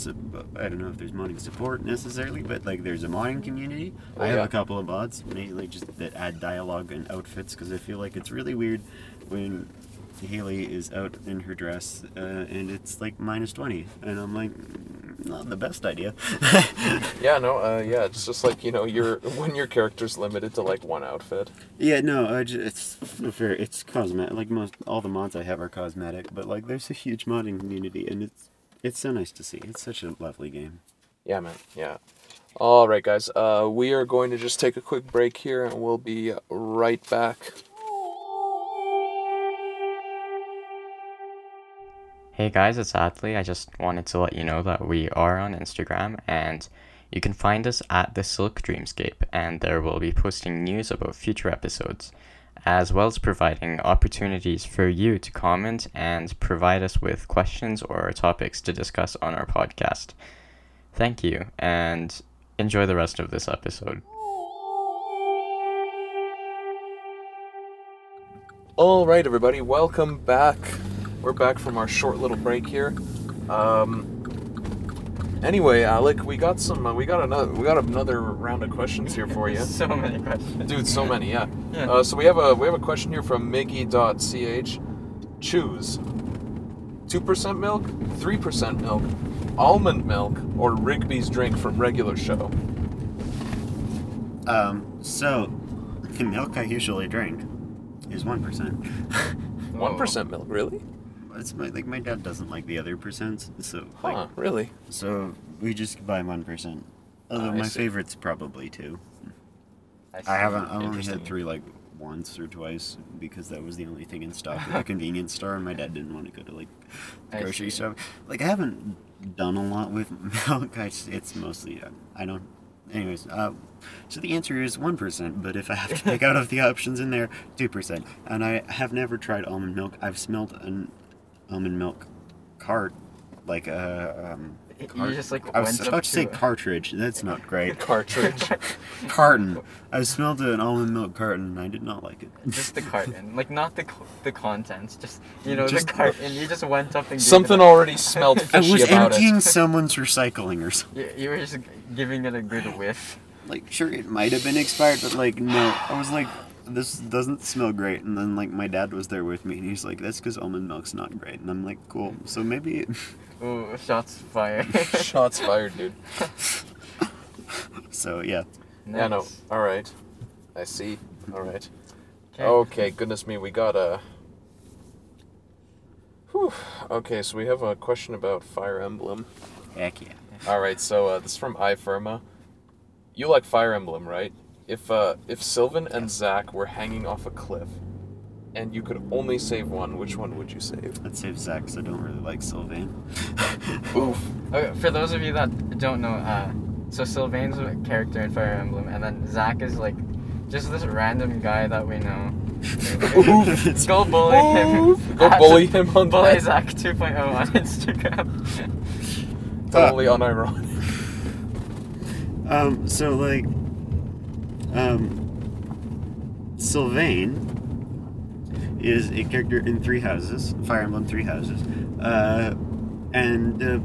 I don't know if there's modding support necessarily, but like there's a modding community. Oh, I have yeah. a couple of mods, mainly just that add dialogue and outfits, because I feel like it's really weird when Haley is out in her dress uh, and it's like minus twenty, and I'm like, "Mm, not the best idea. Yeah, no, uh, yeah, it's just like you know, you're when your character's limited to like one outfit. yeah, no, I ju- it's fair. It's cosmetic. Like most all the mods I have are cosmetic, but like there's a huge modding community, and it's it's so nice to see. It's such a lovely game. Yeah, man. Yeah. All right, guys. Uh, we are going to just take a quick break here, and we'll be right back. Hey guys, it's Adly. I just wanted to let you know that we are on Instagram and you can find us at the Silk Dreamscape and there we'll be posting news about future episodes, as well as providing opportunities for you to comment and provide us with questions or topics to discuss on our podcast. Thank you and enjoy the rest of this episode. All right, everybody, welcome back. We're back from our short little break here. Um, anyway, Alec, we got some. Uh, we got another. We got another round of questions here for you, So many questions. dude. So many, yeah. Yeah. Uh, so we have a we have a question here from Miggy.ch. Choose two percent milk, three percent milk, almond milk, or Rigby's drink from regular show. Um, so the milk I usually drink is one percent. One percent milk, really? It's my like my dad doesn't like the other percent, so Huh? like really? so we just buy one percent. Although I my see. favorite's probably two. I, I haven't. I only had three like once or twice because that was the only thing in stock at the convenience store, and my dad didn't want to go to like the I grocery see. store. Like I haven't done a lot with milk. I just, it's mostly uh, I don't. Anyways, uh, so the answer is one percent. But if I have to pick out of the options in there, two percent. And I have never tried almond milk. I've smelled an almond milk cart, like a um. You just, like, I was about to say to it. cartridge. That's not great. Cartridge. carton. I smelled an almond milk carton and I did not like it. Just the carton, like not the the contents. Just you know Just- the carton. You just went up and gave Something It already smelled I was emptying it. someone's recycling or something. you, you were just giving it a good whiff. Like, sure, it might have been expired, but like, no. I was like, this doesn't smell great. And then, like, my dad was there with me and he's like, that's because almond milk's not great. And I'm like, cool. So maybe. Ooh, shots fired. Shots fired, dude. So, yeah. Yeah, no. All right. I see. All right. Okay. Okay, goodness me, we got a. Whew. Okay, so we have a question about Fire Emblem. Heck yeah. All right, so uh, this is from iFirma. You like Fire Emblem, right? If uh, if Sylvain and Zach were hanging off a cliff, and you could only save one, which one would you save? Let's save Zach 'cause I don't really like Sylvain. Oof. Okay, for those of you that don't know, uh, so Sylvain's a character in Fire Emblem, and then Zach is like just this random guy that we know. It's- Go bully him. Go At- bully him on Bully that. Zack 2.0 on Instagram. Totally unironic. Um, so like, um, Sylvain is a character in Three Houses, Fire Emblem Three Houses, uh, and uh,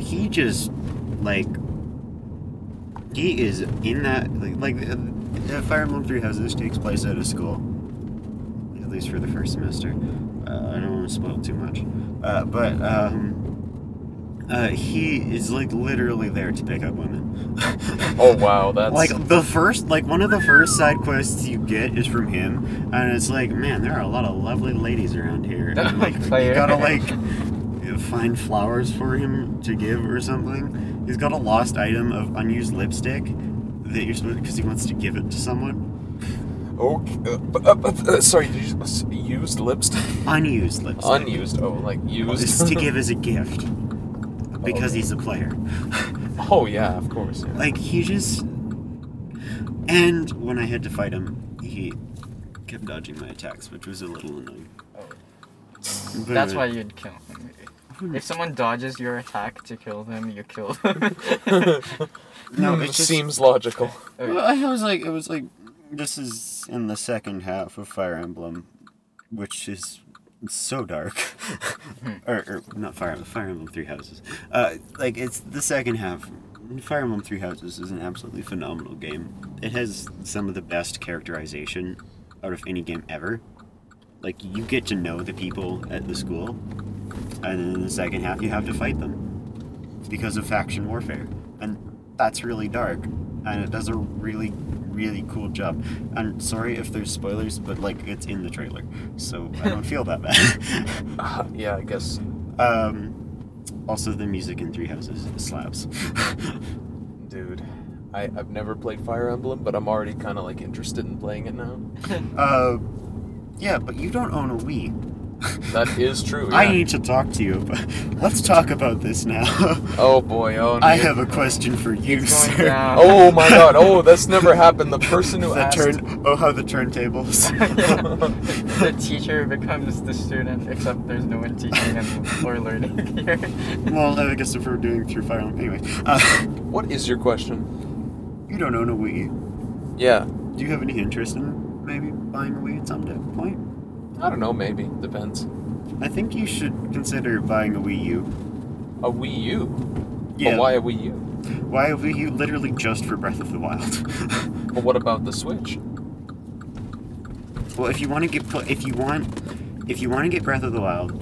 he just like he is in that like, like uh, uh, Fire Emblem Three Houses takes place at a school, at least for the first semester. Uh, I don't want to spoil too much, uh, but um. Uh, he is like literally there to pick up women. Oh wow, that's like the first, like one of the first side quests you get is from him, and it's like, man, there are a lot of lovely ladies around here. And, like you gotta like find flowers for him to give or something. He's got a lost item of unused lipstick that you're supposed because he wants to give it to someone. Okay. Uh, uh, uh, sorry, s- used lipstick? Unused lipstick. Unused. Oh, like used. This is to give as a gift because he's a player. oh yeah, of course. Yeah. Like he just and when I had to fight him, he kept dodging my attacks, which was a little annoying. Oh. But- That's why you'd kill him. If someone dodges your attack to kill them, you kill them. No, it just seems logical. Well, I was like, it was like, this is in the second half of Fire Emblem, which is so dark. or, or not Fire Emblem, Fire Emblem Three Houses. Uh, like it's the second half. Fire Emblem Three Houses is an absolutely phenomenal game. It has some of the best characterization out of any game ever. Like you get to know the people at the school, and then in the second half you have to fight them because of faction warfare, and that's really dark, and it does a really, really cool job. And sorry if there's spoilers, but like it's in the trailer, so I don't feel that bad. Uh, yeah, I guess. um, also, the music in Three Houses slaps. Dude, I, I've never played Fire Emblem, but I'm already kind of like interested in playing it now. Uh, yeah, but you don't own a Wii. That is true. I need to talk to you, but let's talk about this now. Oh boy, oh no. I have a question for you, sir. down. Oh my god, oh, that's never happened. The person who the asked. turn. Oh, how the turntables. the teacher becomes the student, except there's no one teaching and or learning here. well, I guess if we're doing through Fire anyway. Uh, What is your question? you don't own a Wii. Yeah. Do you have any interest in maybe buying a Wii at some point? I don't know, maybe. Depends. I think you should consider buying a Wii U. A Wii U? Yeah. But why a Wii U? Why a Wii U? Literally just for Breath of the Wild. But what about the Switch? well, if you want to get, if you want, if you want to get Breath of the Wild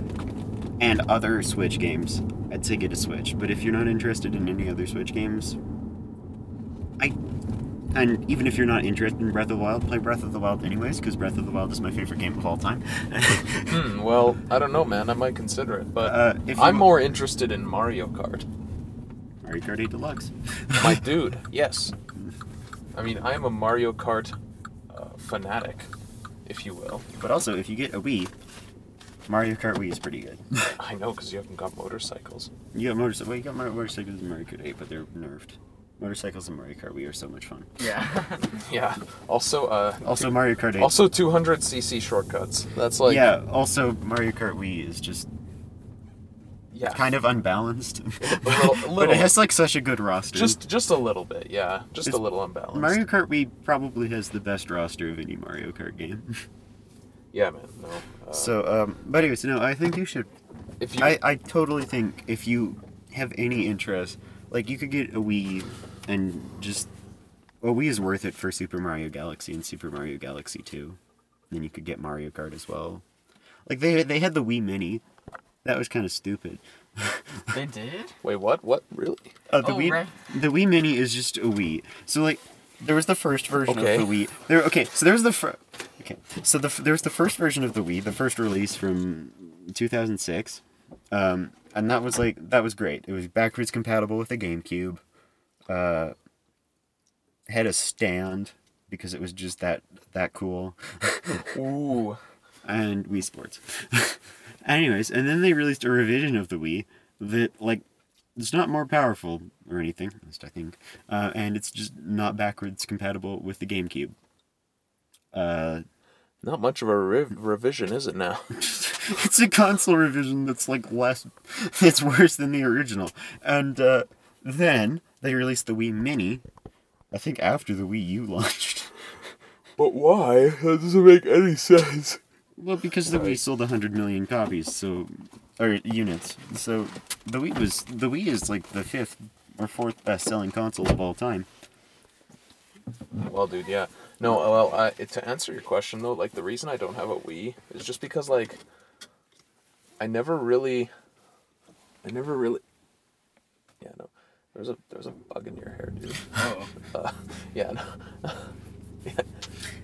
and other Switch games, I'd say get a Switch. But if you're not interested in any other Switch games, I, and even if you're not interested in Breath of the Wild, play Breath of the Wild anyways, because Breath of the Wild is my favorite game of all time. Hmm, well, I don't know, man. I might consider it. But Uh, if I'm you- more interested in Mario Kart. Mario Kart 8 Deluxe. My dude, yes. I mean, I am a Mario Kart uh, fanatic, if you will. But also, if you get a Wii, Mario Kart Wii is pretty good. I know, because you haven't got motorcycles. you got motorcycles. Well, you got motorcycles in Mario Kart 8, but they're nerfed. Motorcycles and Mario Kart Wii are so much fun. yeah. Yeah. Also, uh, Also, Mario Kart 8. also 200cc shortcuts. That's like, yeah. Also, Mario Kart Wii is just yeah. kind of unbalanced, little- a but little. it has like such a good roster. Just, just a little bit, yeah. Just a It's- little unbalanced. Mario Kart Wii probably has the best roster of any Mario Kart game. Yeah, man. No. Uh, so, um, but anyways, no, I think you should. if you, I, I totally think if you have any interest, like you could get a Wii and just a Wii is worth it for Super Mario Galaxy and Super Mario Galaxy 2. Then you could get Mario Kart as well. Like they they had the Wii Mini. That was kind of stupid. They did? wait, what? What? Really? Uh, the Oh, Wii right. the Wii Mini is just a Wii. So like there was the first version Okay. of the Wii. There okay, so there's the fir- Okay. So the f- there's the first version of the Wii, the first release from 2006. Um and that was like that was great. It was backwards compatible with the GameCube. Uh had a stand because it was just that that cool. Ooh. and Wii Sports. Anyways, and then they released a revision of the Wii that like it's not more powerful or anything, at least I think, uh, and it's just not backwards compatible with the GameCube. Uh, Not much of a rev- revision, is it now? it's a console revision that's like less, it's worse than the original. And uh, then they released the Wii Mini, I think after the Wii U launched. But why? That doesn't make any sense. Well, because the Wii sold 100 million copies, so or units. So the Wii was the Wii is like the fifth or fourth best-selling console of all time. Well, dude, yeah. No, uh, well, I, to answer your question though, like the reason I don't have a Wii is just because like I never really, I never really. Yeah, no. There's a there's a bug in your hair, dude. Oh. Uh, yeah, no.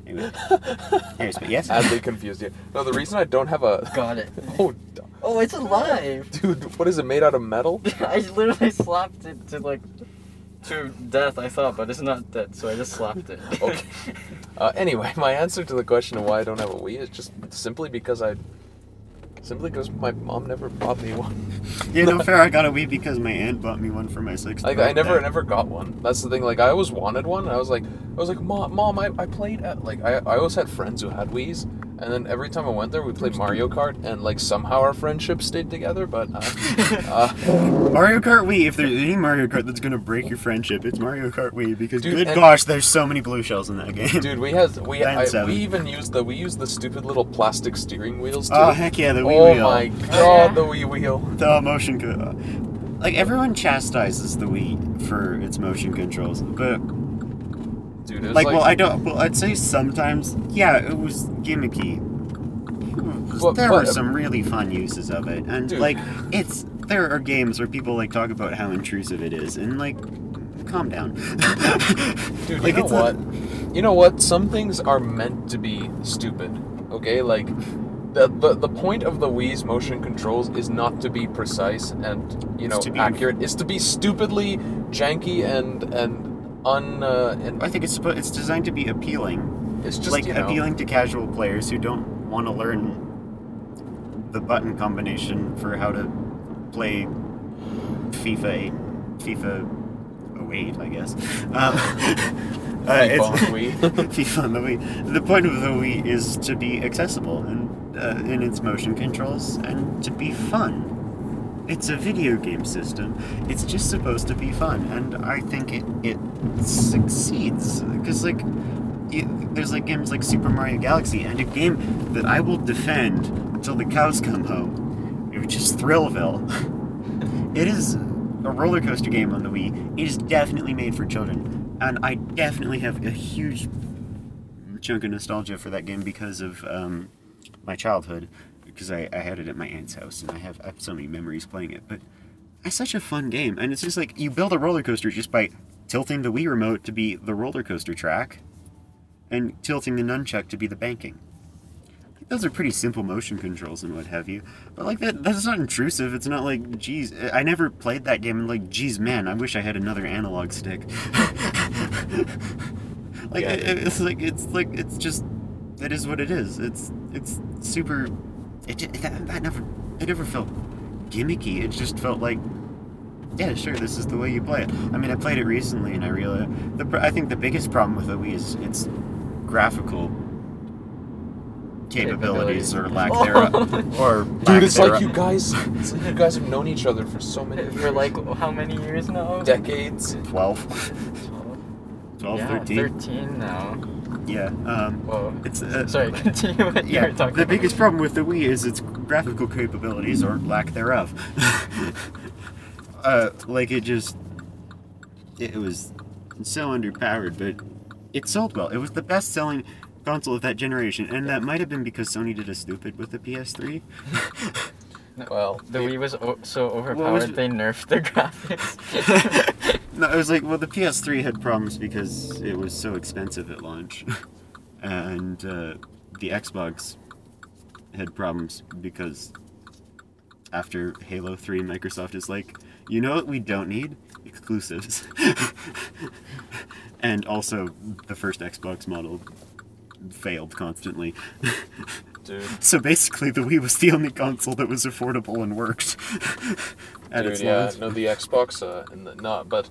Anyway, Anyways, but yes, Adly confused you. No, the reason I don't have a. Got it. Oh, d- Oh, it's alive! dude, what is it made out of metal? I literally slapped it to like to death, I thought, but it's not dead, so I just slapped it. Okay. Uh, anyway, my answer to the question of why I don't have a Wii is just simply because I, simply because my mom never bought me one. yeah, no fair. I got a Wii because my aunt bought me one for my sixth. Like I never, birthday. never got one. That's the thing. Like I always wanted one. I was like, I was like, mom, mom, I, I played at like I, I always had friends who had Wii's, and then every time I went there, we played Mario Kart, and like somehow our friendship stayed together. But uh, uh, Mario Kart Wii. If there's any Mario Kart that's gonna break your friendship, it's Mario Kart Wii because Dude, good gosh, there's so many blue shells in that game. dude, we had we I, we even used the we used the stupid little plastic steering wheels. Too. Oh heck yeah, the Wii oh wheel. Oh my god, yeah. the Wii wheel. The motion co- like everyone chastises the Wii for its motion controls, but Dude, like, like, well, I don't. Well, I'd say sometimes, yeah, it was gimmicky. But- there but- were some really fun uses of it, and Dude. like, it's there are games where people like talk about how intrusive it is, and like, calm down. Dude, like, you know not- what? You know what? Some things are meant to be stupid. Okay, like the, the the point of the Wii's motion controls is not to be precise and you know It's be- accurate. It's to be stupidly janky and and un uh, I think it's it's designed to be appealing, it's just like you know, appealing to casual players who don't want to learn the button combination for how to play FIFA 8, FIFA 08, I guess. Um, uh, FIFA on Wii. FIFA on the Wii. The point of the Wii is to be accessible and uh, in its motion controls and to be fun. It's a video game system. It's just supposed to be fun, and I think it it succeeds because like y there's like games like Super Mario Galaxy and a game that I will defend until the cows come home, which is Thrillville. it is a roller coaster game on the Wii. It is definitely made for children, and I definitely have a huge chunk of nostalgia for that game because of um, my childhood. Because I, I had it at my aunt's house, and I have, I have so many memories playing it. But it's such a fun game, and it's just like you build a roller coaster just by tilting the Wii remote to be the roller coaster track, and tilting the nunchuck to be the banking. Those are pretty simple motion controls and what have you. But like that that's not intrusive. It's not like geez I never played that game and like geez man, I wish I had another analog stick. like Yeah. it, it's like it's like it's just it is what it is. It's it's super it, ju- that, that never it never felt gimmicky. It just felt like yeah, sure, this is the way you play it. I mean, I played it recently and I realized the I think the biggest problem with the Wii is its graphical capabilities or lack thereof or lack Dude, it's like thereof. you guys. It's like you guys have known each other for so many For like how many years now? decades. 12, 12 yeah, 13. 13 now. Yeah. Um, Whoa. it's uh, Sorry, continue what you Yeah, were talking the about. biggest problem with the Wii is its graphical capabilities or lack thereof. uh, like it just, it was so underpowered, but it sold well. It was the best-selling console of that generation, and that might have been because Sony did a stupid with the PS3. Well, The Wii was o- so overpowered it? they nerfed the graphics. no, it was like, well, the PS3 had problems because it was so expensive at launch, and uh, the Xbox had problems because after Halo 3, Microsoft is like, you know what we don't need? Exclusives. and also, the first Xbox model failed constantly. dude, so basically, the Wii was the only console that was affordable and worked. at dude, its yeah, launch. no, the Xbox, uh, and the, not, but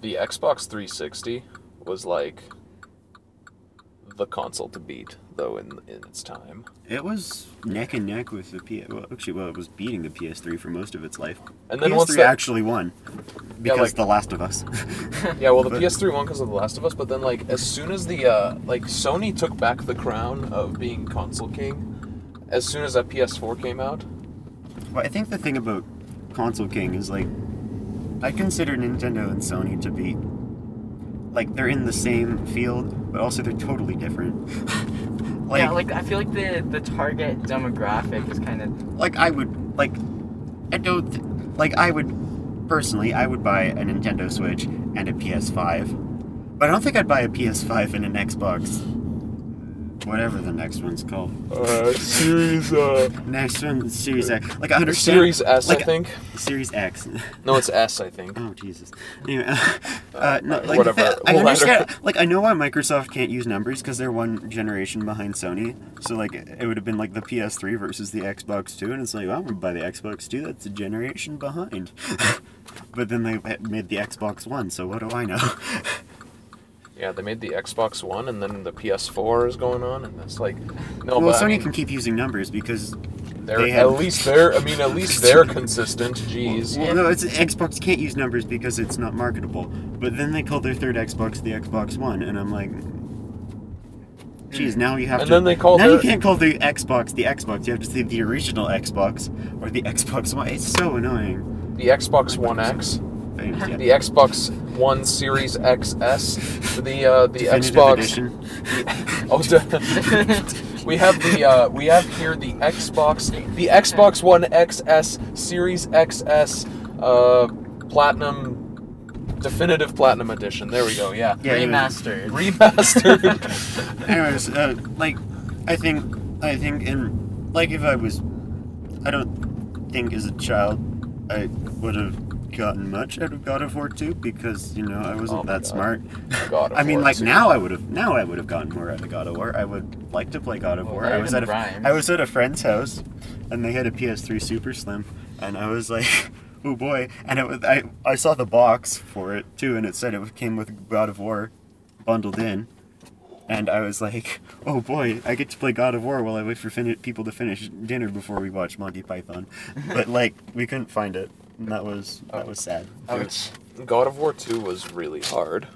the Xbox 360 was like the console to beat, though, in in its time. It was neck and neck with the PS. Well, actually, well, it was beating the PS3 for most of its life. And then PS3 once that, actually won because like- The Last of Us. yeah, well, the but- PS3 won because of The Last of Us, but then like as soon as the uh, like Sony took back the crown of being console king, as soon as that PS4 came out, well, I think the thing about console king is like, I consider Nintendo and Sony to be like they're in the same field, but also they're totally different. like, yeah, like I feel like the the target demographic is kind of like I would like I don't th- like I would personally I would buy a Nintendo Switch and a PS5, but I don't think I'd buy a PS5 and an Xbox. Whatever the next one's called. uh, Series uh, Next one, Series X. Like I understand. Series S, I like, think. Series X. No, it's S, I think. oh Jesus. Anyway, uh, no, like, whatever. I Whatever. understand. Like I know why Microsoft can't use numbers because they're one generation behind Sony. So like it would have been like the PS3 versus the Xbox Two, and it's like, well, I'm gonna buy the Xbox Two. That's a generation behind. but then they made the Xbox One, so what do I know? Yeah, they made the Xbox One, and then the PS4 is going on, and it's like, no, well, but I Sony mean, can keep using numbers because they're they at least they're. I mean, at least they're consistent. Jeez. Well, no, it's Xbox can't use numbers because it's not marketable. But then they call their third Xbox the Xbox One, and I'm like, geez, hmm. now you have to And to. then they call now you can't call the Xbox the Xbox. You have to say the original Xbox or the Xbox One. It's so annoying. The Xbox One X, I understand. the Xbox One Series XS, the uh, the Definitive Xbox. edition. The, oh, de- we have the uh, we have here the Xbox the Xbox One XS Series XS uh, Platinum Definitive Platinum Edition. There we go. Yeah. Yeah, remastered. Remastered. Anyways, uh, like, I think, I think in like if I was, I don't think as a child I would have gotten much out of God of War 2 because you know I wasn't Oh that God. smart. God of I mean, War like 2. now I would have now I would have gotten more out of God of War. I would like to play God of Well, War. I was at a, rhymes. I was at a friend's house, and they had a PS3 Super Slim, and I was like, oh boy! And it was I I saw the box for it too, and it said it came with God of War bundled in. And I was like, "Oh boy, I get to play God of War while I wait for fin- people to finish dinner before we watch Monty Python." But like, we couldn't find it, and that was that was sad. God of War 2 was really hard.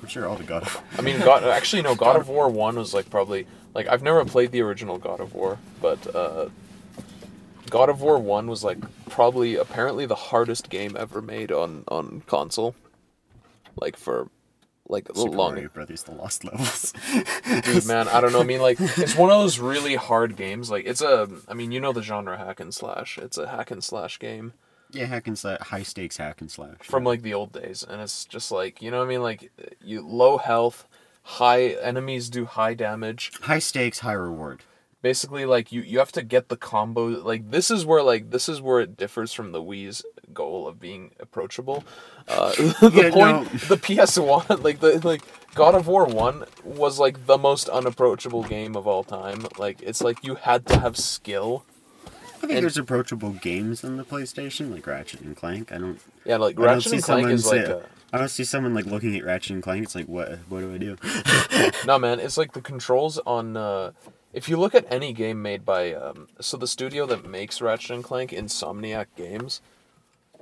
I'm sure all the God of I mean, God. Actually, no. God of War One was like probably like I've never played the original God of War, but uh, God of War One was like probably apparently the hardest game ever made on on console. Like for like a little Super long. Mario Brothers: The Lost Levels. Dude, man, I don't know. I mean, like it's one of those really hard games. Like it's a. I mean, you know the genre hack and slash. It's a hack and slash game. Yeah, hack and slash, high stakes hack and slash. from like the old days and it's just like you know what i mean like you low health high enemies do high damage high stakes, high reward. basically like you you have to get the combo like this is where like this is where it differs from the wii's goal of being approachable uh the Yeah, point no. the ps1 like the like god of war 1 was like the most unapproachable game of all time like it's like you had to have skill I think And- there's approachable games on the PlayStation, like Ratchet and Clank. I don't. yeah like I ratchet and clank is like a, I don't see someone like looking at Ratchet and Clank. It's like, what? What do I do? No, man, it's like the controls on. Uh, if you look at any game made by, um, so the studio that makes Ratchet and Clank, Insomniac Games,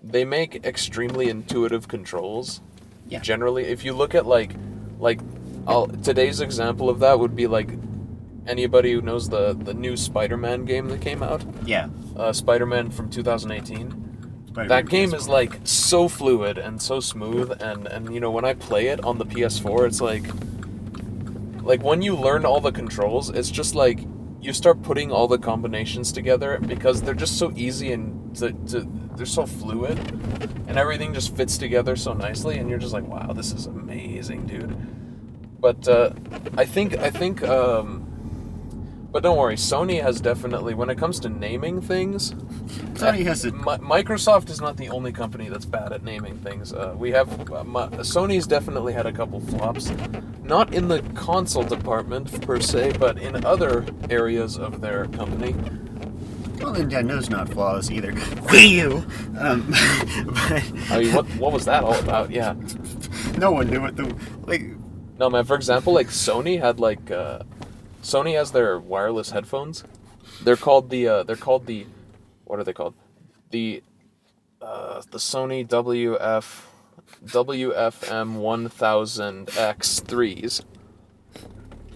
they make extremely intuitive controls. Yeah. Generally, if you look at like, like, I'll, today's example of that would be like, anybody who knows the the new Spider-Man game that came out, yeah. uh, Spider-Man from 2018 Spider-Man that game PS4. is like so fluid and so smooth and and you know when i play it on the ps4 it's like like when you learn all the controls it's just like you start putting all the combinations together because they're just so easy and to, to, they're so fluid and everything just fits together so nicely and you're just like wow this is amazing dude but uh, i think i think um, but don't worry sony has definitely when it comes to naming things Sony has. Mi- Microsoft is not the only company that's bad at naming things. Uh, we have uh, Mi- Sony's definitely had a couple flops, not in the console department per se, but in other areas of their company. Well, Nintendo's not flawless either. Wii U. Um, but I mean, what what was that all about? Yeah, no one knew what the like. no man. For example, like Sony had like uh, Sony has their wireless headphones. They're called the uh, they're called the what are they called? The uh, the Sony WF WFM 1000X3s.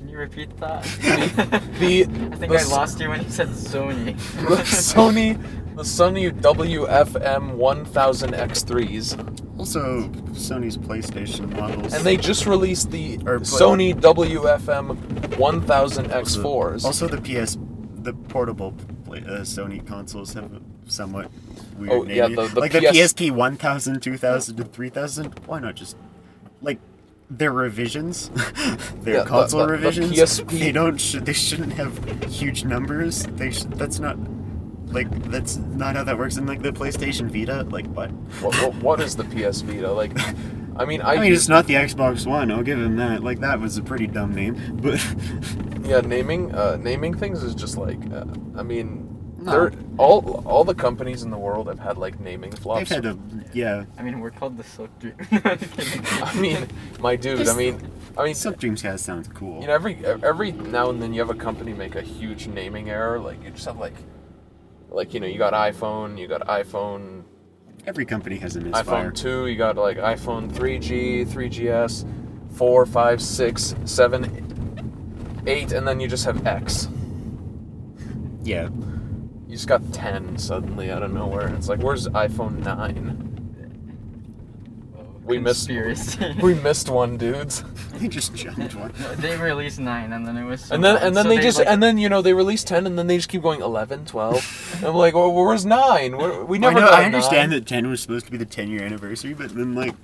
Can you repeat that? The I think the I s- lost you when you said Sony. the Sony the Sony WFM 1000X3s Also, Sony's PlayStation models. and they just released the Or pla- Sony WFM 1000X4s. Also, the PS, the portable play, uh, Sony consoles have a somewhat weird Oh, yeah, the- the like the PSP 1000, 2000, and 3000. Why not just like their revisions, their Yeah, console the- the revisions? PSP They don't. Sh- they shouldn't have huge numbers. They. Sh- that's not. Like that's not how that works. in like the PlayStation Vita, like what? what, what, what is the PS Vita? Like I mean I, I mean, it's not the Xbox One. I'll give him that. Like that was a pretty dumb name, but yeah, naming uh, naming things is just like uh, I mean No. they're all all the companies in the world have had like naming they've flops. had a yeah. I mean, we're called the Silk Dream. I'm kidding. I mean, my dude, I mean I mean Sub Dreamcast sounds cool. You know, every every now and then you have a company make a huge naming error. Like you just have like, like you know, you got iPhone, you got iPhone, Every company has a misfire. iPhone two, you got like iPhone 3G, 3GS, four, five, six, seven, eight, and then you just have X. Yeah. You just got ten suddenly out of nowhere. It's like, where's iPhone nine? We missed- We missed one, dudes. They just jumped one. they released nine, and then it was. So And then bad, and then so they just like, and then you know they released 10 and then they just keep going 11 12 And i'm like well, where's 9 Where- we I never know. got I understand nine. that ten was supposed to be the ten year anniversary, but then like,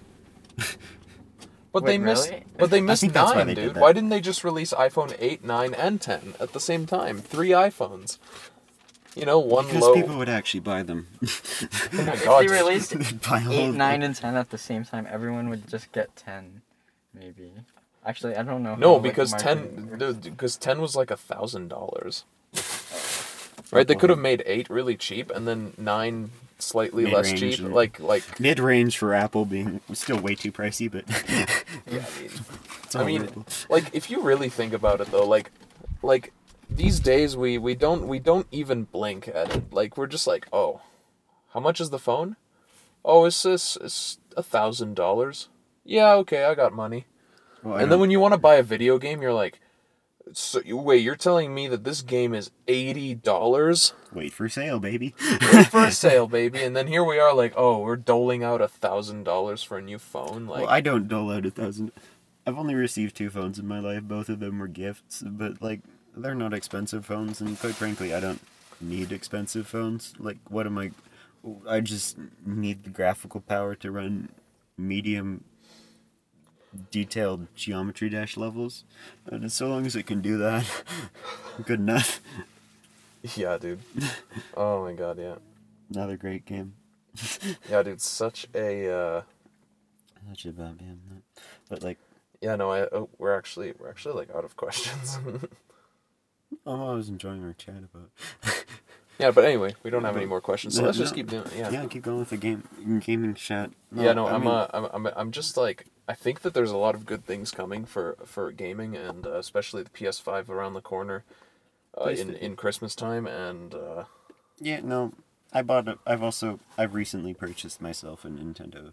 But Wait, they missed. really? But they missed think that's why nine, they did dude. that. Why didn't they just release iPhone 8, 9, and 10 at the same time? Three iPhones. You know, one Because low. people would actually buy them. Oh my If god. they released They'd buy all eight, nine, and ten at the same time, everyone would just get ten, maybe. Actually, I don't know. No, how, because marketing 10 because 10 was like a thousand dollars. Oh. Right, they could have made eight really cheap and then nine slightly less Mid-range cheap. and- Like like Mid-range for Apple being still way too pricey, but yeah, I mean, it's I mean, like if you really think about it though, like like these days we we don't we don't even blink at it. Like we're just like, oh, how much is the phone? Oh, it's this it's a thousand dollars. Yeah, okay, I got money. Well, I and then when you want to buy a video game, you're like, so you, wait, you're telling me that this game is eighty dollars wait for sale, baby. for sale, baby? And then here we are, like, oh, we're doling out a thousand dollars for a new phone. Like, well, I don't dole out a thousand. I've only received two phones in my life. Both of them were gifts, but like they're not expensive phones, and quite frankly, I don't need expensive phones. Like, what am I? I just need the graphical power to run medium detailed geometry dash levels, and so long as it can do that, good enough. yeah, dude. Oh my god, yeah, Another great game. yeah, dude. Such a. uh Such a bad game, but like, Yeah, no, I oh, we're actually we're actually like out of questions. Oh, I was enjoying our chat about. yeah, but anyway, we don't have any more questions, so No, let's just no. keep doing. It. Yeah, keep going with the game gaming chat. yeah no I i'm mean- uh I'm, I'm i'm just like i think that there's a lot of good things coming for for gaming and uh, especially the ps5 around the corner uh, in in christmas time and uh Yeah, no, I bought. A, I've also. I've recently purchased myself a Nintendo.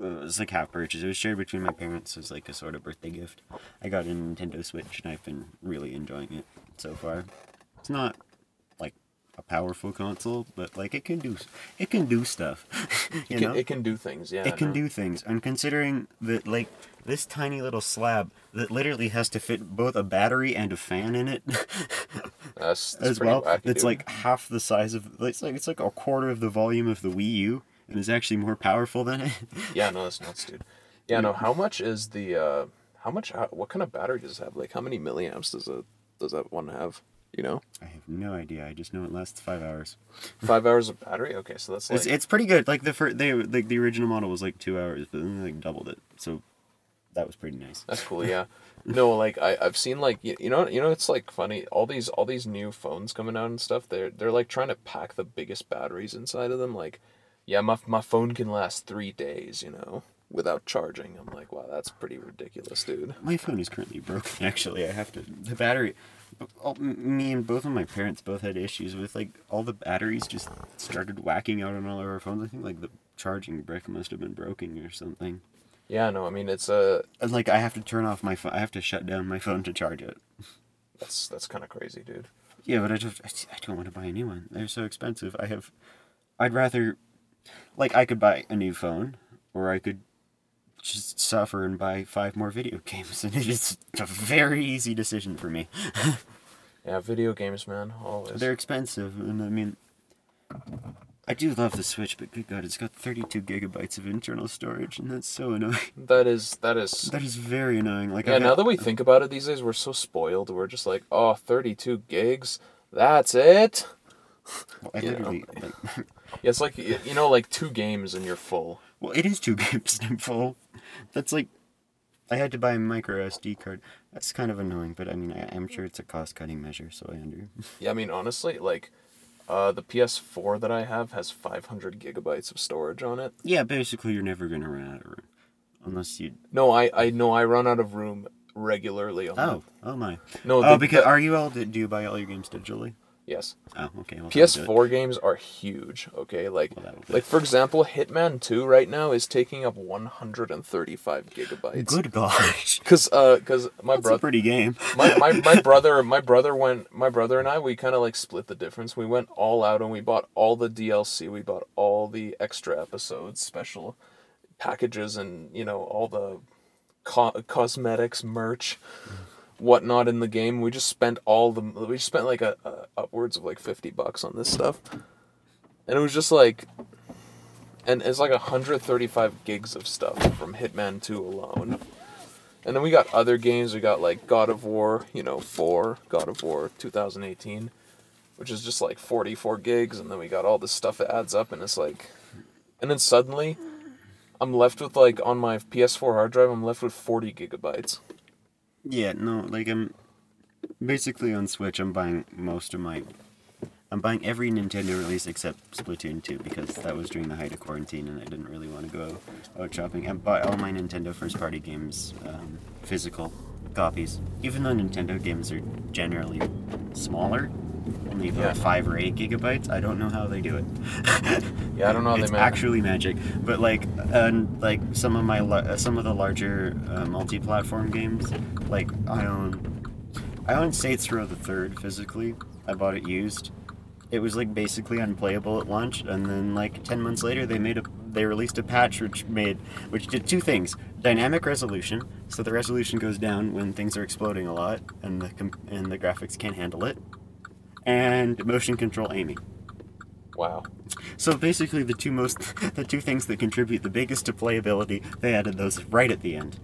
Uh, it was like half purchase. It was shared between my parents as like a sort of birthday gift. I got a Nintendo Switch and I've been really enjoying it so far. It's not like a powerful console, but like it can do. It can do stuff. you it can, know, it can do things yeah it can do things. And considering that like this tiny little slab that literally has to fit both a battery and a fan in it. that's, that's as well. it's like half the size of it's like it's like a quarter of the volume of the Wii U, and is actually more powerful than it. yeah no that's nuts dude yeah no how much is the uh how much what kind of battery does it have like how many milliamps does it does that one have you know I have no idea. I just know it lasts five hours. five hours of battery okay so that's like It's, it's pretty good. Like the first, they like the original model was like two hours, but then they like doubled it. So that was pretty nice. That's cool, yeah. No, like I I've seen like you, you know you know it's like funny all these all these new phones coming out and stuff they're they're like trying to pack the biggest batteries inside of them like yeah my my phone can last 3 days, you know, without charging. I'm like, wow, that's pretty ridiculous, dude. My phone is currently broken. Actually, I have to the battery. All, me and both of my parents both had issues with like all the batteries just started whacking out on all of our phones. I think like the charging brick must have been broken or something. Yeah, no, I mean it's uh like I have to turn off my phone. I have to shut down my phone to charge it. that's that's kind of crazy, dude. Yeah, but I just I don't want to buy a new one. They're so expensive. I have I'd rather like I could buy a new phone or I could just suffer and buy five more video games and it's a very easy decision for me. Yeah, video games, man, always. They're expensive and I mean I do love the Switch, but good god, it's got 32 gigabytes of internal storage and that's so annoying. that is that is That is very annoying. Like Yeah, I've now that we think about it these days, we're so spoiled. We're just like, "Oh, 32 gigs. That's it." I you know. literally like, Yeah, it's like you know, like two games and you're full. Well, it is two games in full. That's like, I had to buy a micro SD card. That's kind of annoying, but I mean, I, I'm sure it's a cost cutting measure, so I under. Yeah, I mean, honestly, like, uh, the PS4 that I have has 500 gigabytes of storage on it. yeah, basically, you're never gonna run out of room, unless you. No, I I know I run out of room regularly. Oh, oh my. no, Oh, the- because the- are you all? Do you buy all your games digitally? Yes, Oh, okay. Well, that'll do it. PS4 games are huge. Okay, like Well, like for example, Hitman 2 right now is taking up 135 gigabytes. Good gosh, Cause uh, cause my brother. pretty game. my, my, my brother my brother went my brother and I we kind of like split the difference. We went all out and we bought all the DLC. We bought all the extra episodes, special packages, and you know all the co- cosmetics, merch, whatnot in the game. We just spent all the we just spent like a, a upwards of like fifty bucks on this stuff, and it was just like. And it's like 135 gigs of stuff from Hitman 2 alone. And then we got other games. We got like God of War, you know, 4, God of War 2018, which is just like 44 gigs. And then we got all this stuff that adds up, and it's like. And then suddenly, I'm left with like on my PS4 hard drive, I'm left with 40 gigabytes. Yeah, no, like I'm basically on Switch. I'm buying most of my. I'm buying every Nintendo release except Splatoon 2 because that was during the height of quarantine and I didn't really want to go out shopping. I bought all my Nintendo first party games, um, physical copies. Even though Nintendo games are generally smaller, only about Yeah. 5 or 8 gigabytes, I don't know how they do it. Yeah, I don't know how it's manage. actually magic. But like, and like some of my la- uh, some of the larger uh, multi-platform games, like I own, I own Saints Row the Third physically. I bought it used. It was like basically unplayable at launch, and then like ten months later, they made a they released a patch which made which did two things: dynamic resolution, so the resolution goes down when things are exploding a lot, and the and the graphics can't handle it, and motion control aiming. Wow. So basically, the two most, the two things that contribute the biggest to playability, they added those right at the end.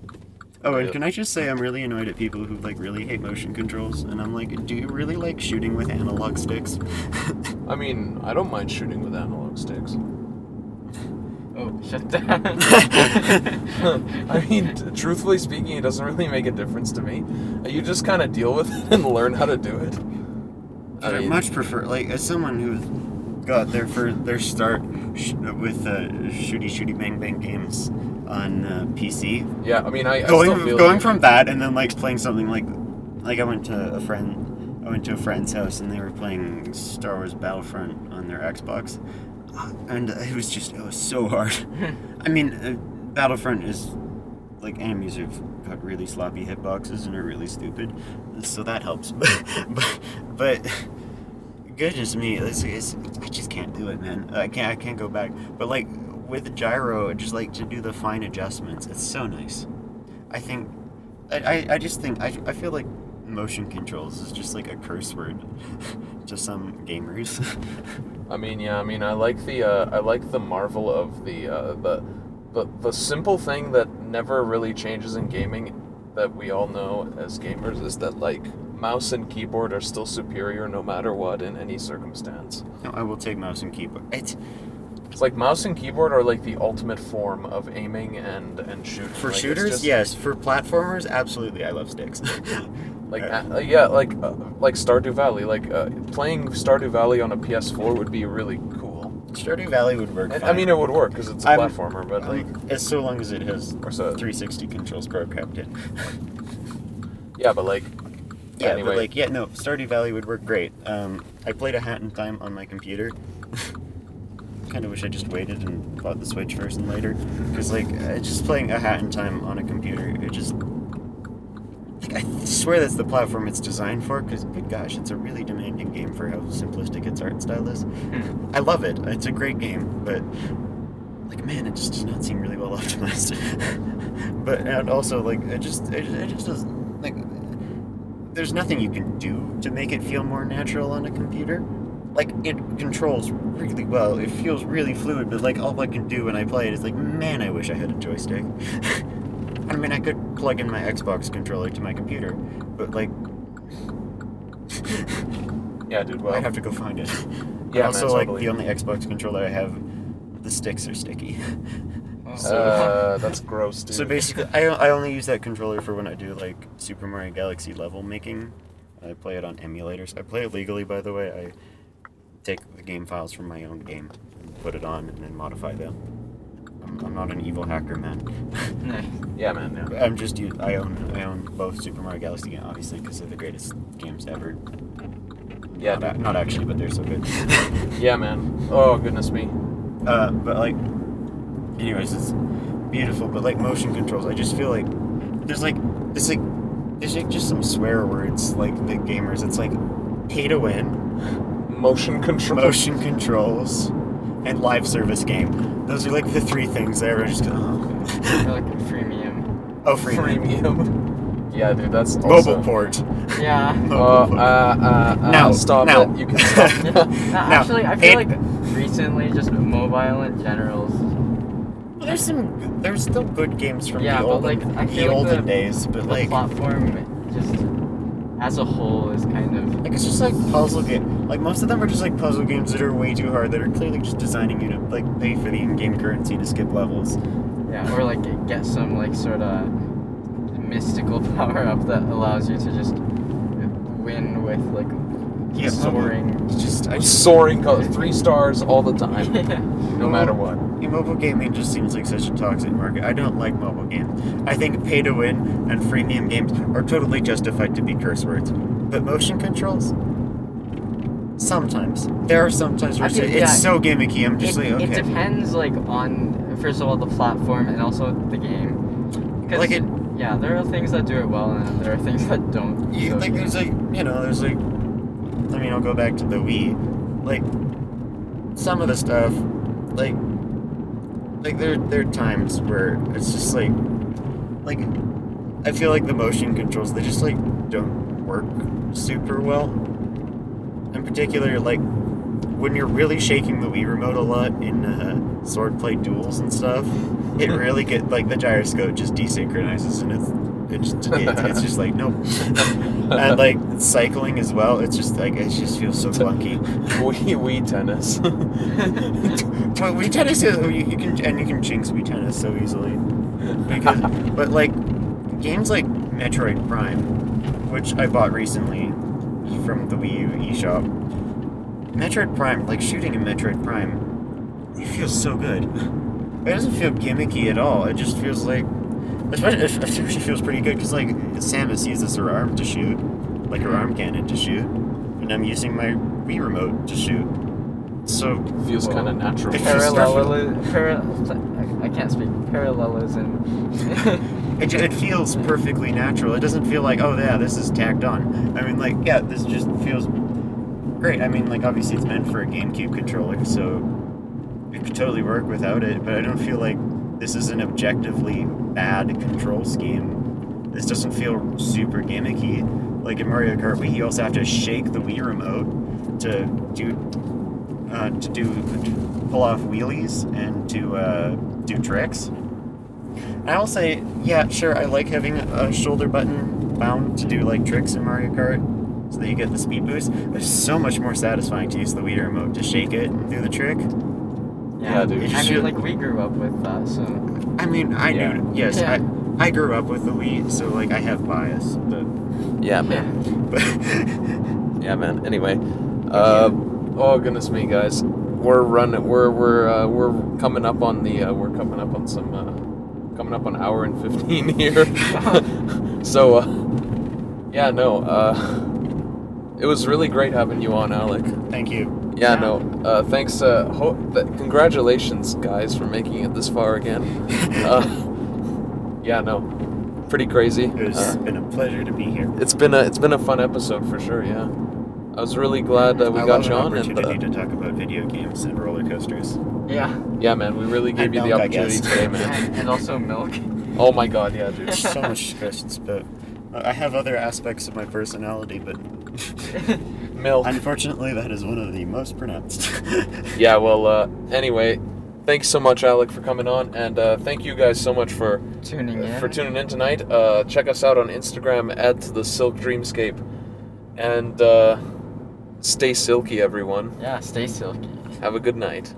Oh, and can I just say I'm really annoyed at people who like really hate motion controls, and I'm like, do you really like shooting with analog sticks? I mean, I don't mind shooting with analog sticks. Oh, shut down. I mean, t- truthfully speaking, it doesn't really make a difference to me. You just kind of deal with it and learn how to do it. But I mean, much prefer, like, as someone who got their for their start sh- with uh, shooty shooty bang bang games on uh, PC, Yeah, I mean, I, I going still feel going you. from that and then like playing something like like I went to a friend I went to a friend's house and they were playing Star Wars Battlefront on their Xbox and it was just it was so hard. I mean, uh, Battlefront is like enemies have got really sloppy hitboxes and are really stupid, so that helps. but but goodness me, it's, it's, I just can't do it, man. I can't I can't go back. But like with the gyro, just like to do the fine adjustments, it's so nice. I think I, I, I just think I, I feel like motion controls is just like a curse word to some gamers. I mean, yeah, I mean, I like the uh, I like the marvel of the uh, the the the simple thing that never really changes in gaming that we all know as gamers is that like mouse and keyboard are still superior no matter what in any circumstance. no, I will take mouse and keyboard. It's It's like mouse and keyboard are like the ultimate form of aiming and and shooting. for Like, shooters, just- yes. For platformers, absolutely, I love sticks. Like Uh, uh, yeah, like uh, like Stardew Valley. Like uh, playing Stardew Valley on a PS4 would be really cool. Stardew Valley would work. And, I mean, it would work because it's a I'm- platformer, but like as so long as it has Or so- 360 controls programmed in. yeah, but like Yeah, anyway. but like, yeah, no, Stardew Valley would work great. Um, I played a Hat in Time on my computer. kind of wish I just waited and bought the Switch first and later, because like, uh, just playing a Hat in Time on a computer, it just. Like, I swear that's the platform it's designed for, because good gosh, it's a really demanding game for how simplistic its art style is. Hmm. I love it. It's a great game, but like man, it just does not seem really well optimized. but and also like it just it, it just doesn't like there's nothing you can do to make it feel more natural on a computer. Like it controls really well. It feels really fluid, but like all I can do when I play it is like, man, I wish I had a joystick. I mean, I could plug in my Xbox controller to my computer, but like, yeah, dude. Well, I have to go find it. Yeah, also, man, like the only Xbox controller I have, the sticks are sticky. Oh. uh, that's gross, dude. So basically, I, I only use that controller for when I do like Super Mario Galaxy level making. I play it on emulators. I play it legally, by the way. I take the game files from my own game and put it on and then modify them. I'm, I'm not an evil hacker, man. yeah, man. Yeah. I'm just I own I own both Super Mario Galaxy, and obviously, because they're the greatest games ever. Yeah, not, not actually, but they're so good. Yeah, man. Oh goodness me. Uh, but like, anyways, it's beautiful. But like motion controls, I just feel like there's like there's like there's like just some swear words like the gamers. It's like pay to win, Motion controls, motion controls, and live service game. Those are like the three things that everyone just oh, like freemium. oh free Premium. yeah, dude. That's mobile port. Yeah. Uh, Mobile uh, port. uh, uh, No, stop no. it. You can stop. No, Now, actually, I feel it- like recently, just mobile in general. There's some. There's still good games from Yeah, the but, olden, like, the like olden the- days, but the like, platform just as a whole is kind of like it's just like puzzle game. Like most of them are just like puzzle games that are way too hard. That are clearly just designing you to like pay for the in-game currency to skip levels. yeah, or like get some like sort of mystical power up that allows you to just win with like Yeah, soaring. Just I just Soaring color, three stars all the time, no matter what. Mobile gaming just seems like such a toxic market. I don't like mobile games. I think pay to win and freemium games are totally justified to be curse words. But motion controls? Sometimes. There are sometimes where I it's, yeah. so gimmicky. I'm just it, like, okay. it depends like on first of all the platform and also the game. Like it- yeah, there are things that do it well and there are things that don't. You, so- like there's like you know there's like I mean I'll go back to the Wii like some of the stuff like like there there are times where it's just like like I feel like the motion controls they just like don't work super well. In particular like when you're really shaking the Wii remote a lot in uh, swordplay duels and stuff it really get like the gyroscope just desynchronizes and it's it's, it's just like no, and like cycling as well it's just like it just feels so clunky. Wii Wii tennis. but Wii tennis is you, you can and you can jinx Wii tennis so easily. Because but like games like Metroid Prime which I bought recently from the Wii U eShop Metroid Prime like shooting in Metroid Prime it feels so good. It doesn't feel gimmicky at all it just feels like especially it actually feels pretty good because like Samus uses her arm to shoot like her mm-hmm. arm cannon to shoot and I'm using my Wii remote to shoot so Feels kind of natural. It feels Parallel, para, I can't speak. Parallelism. It, it feels perfectly natural. It doesn't feel like, oh yeah, this is tacked on. I mean, like, yeah, this just feels great. I mean, like, obviously it's meant for a GameCube controller, so it could totally work without it. But I don't feel like this is an objectively bad control scheme. This doesn't feel super gimmicky. Like in Mario Kart, Wii, you also have to shake the Wii remote to do uh, to do pull off wheelies and to uh, do tricks. I will say, yeah, sure, I like having a shoulder button bound to do like tricks in Mario Kart so that you get the speed boost. It's so much more satisfying to use the Wii remote to shake it and do the trick. Yeah, dude. I You mean, like we grew up with that, so I mean, I Yeah. knew, yes, Yeah. I, I grew up with the Wii, so like I have bias, but, Yeah, man. but Yeah, man. Anyway, uh, oh goodness me, guys, we're running. We're we're uh, we're coming up on the. Uh, we're coming up on some. Uh, coming up on hour and fifteen here. so, uh, yeah, no. Uh, it was really great having you on, Alec. thank you. Yeah, Yeah. no. Uh, thanks. Uh, ho- th- congratulations, guys, for making it this far again. Uh, yeah, no. Pretty crazy. It's Uh, been a pleasure to be here. it's been a it's been a fun episode for sure. Yeah, I was really glad that we I got love you an on, and opportunity uh, to talk about video games and roller coasters. yeah, yeah, man, we really gave And you the milk, I opportunity guess. today, man. and, and also milk. oh my god, yeah, dude. There's so much questions, but uh, I have other aspects of my personality, but Milk. unfortunately, that is one of the most pronounced. Yeah, well, uh, anyway, thanks so much, Alec, for coming on, and uh, thank you guys so much for Tuning in. for tuning in tonight. Uh, check us out on Instagram at the Silk Dreamscape, and uh, stay silky, everyone. Yeah, stay silky. Have a good night.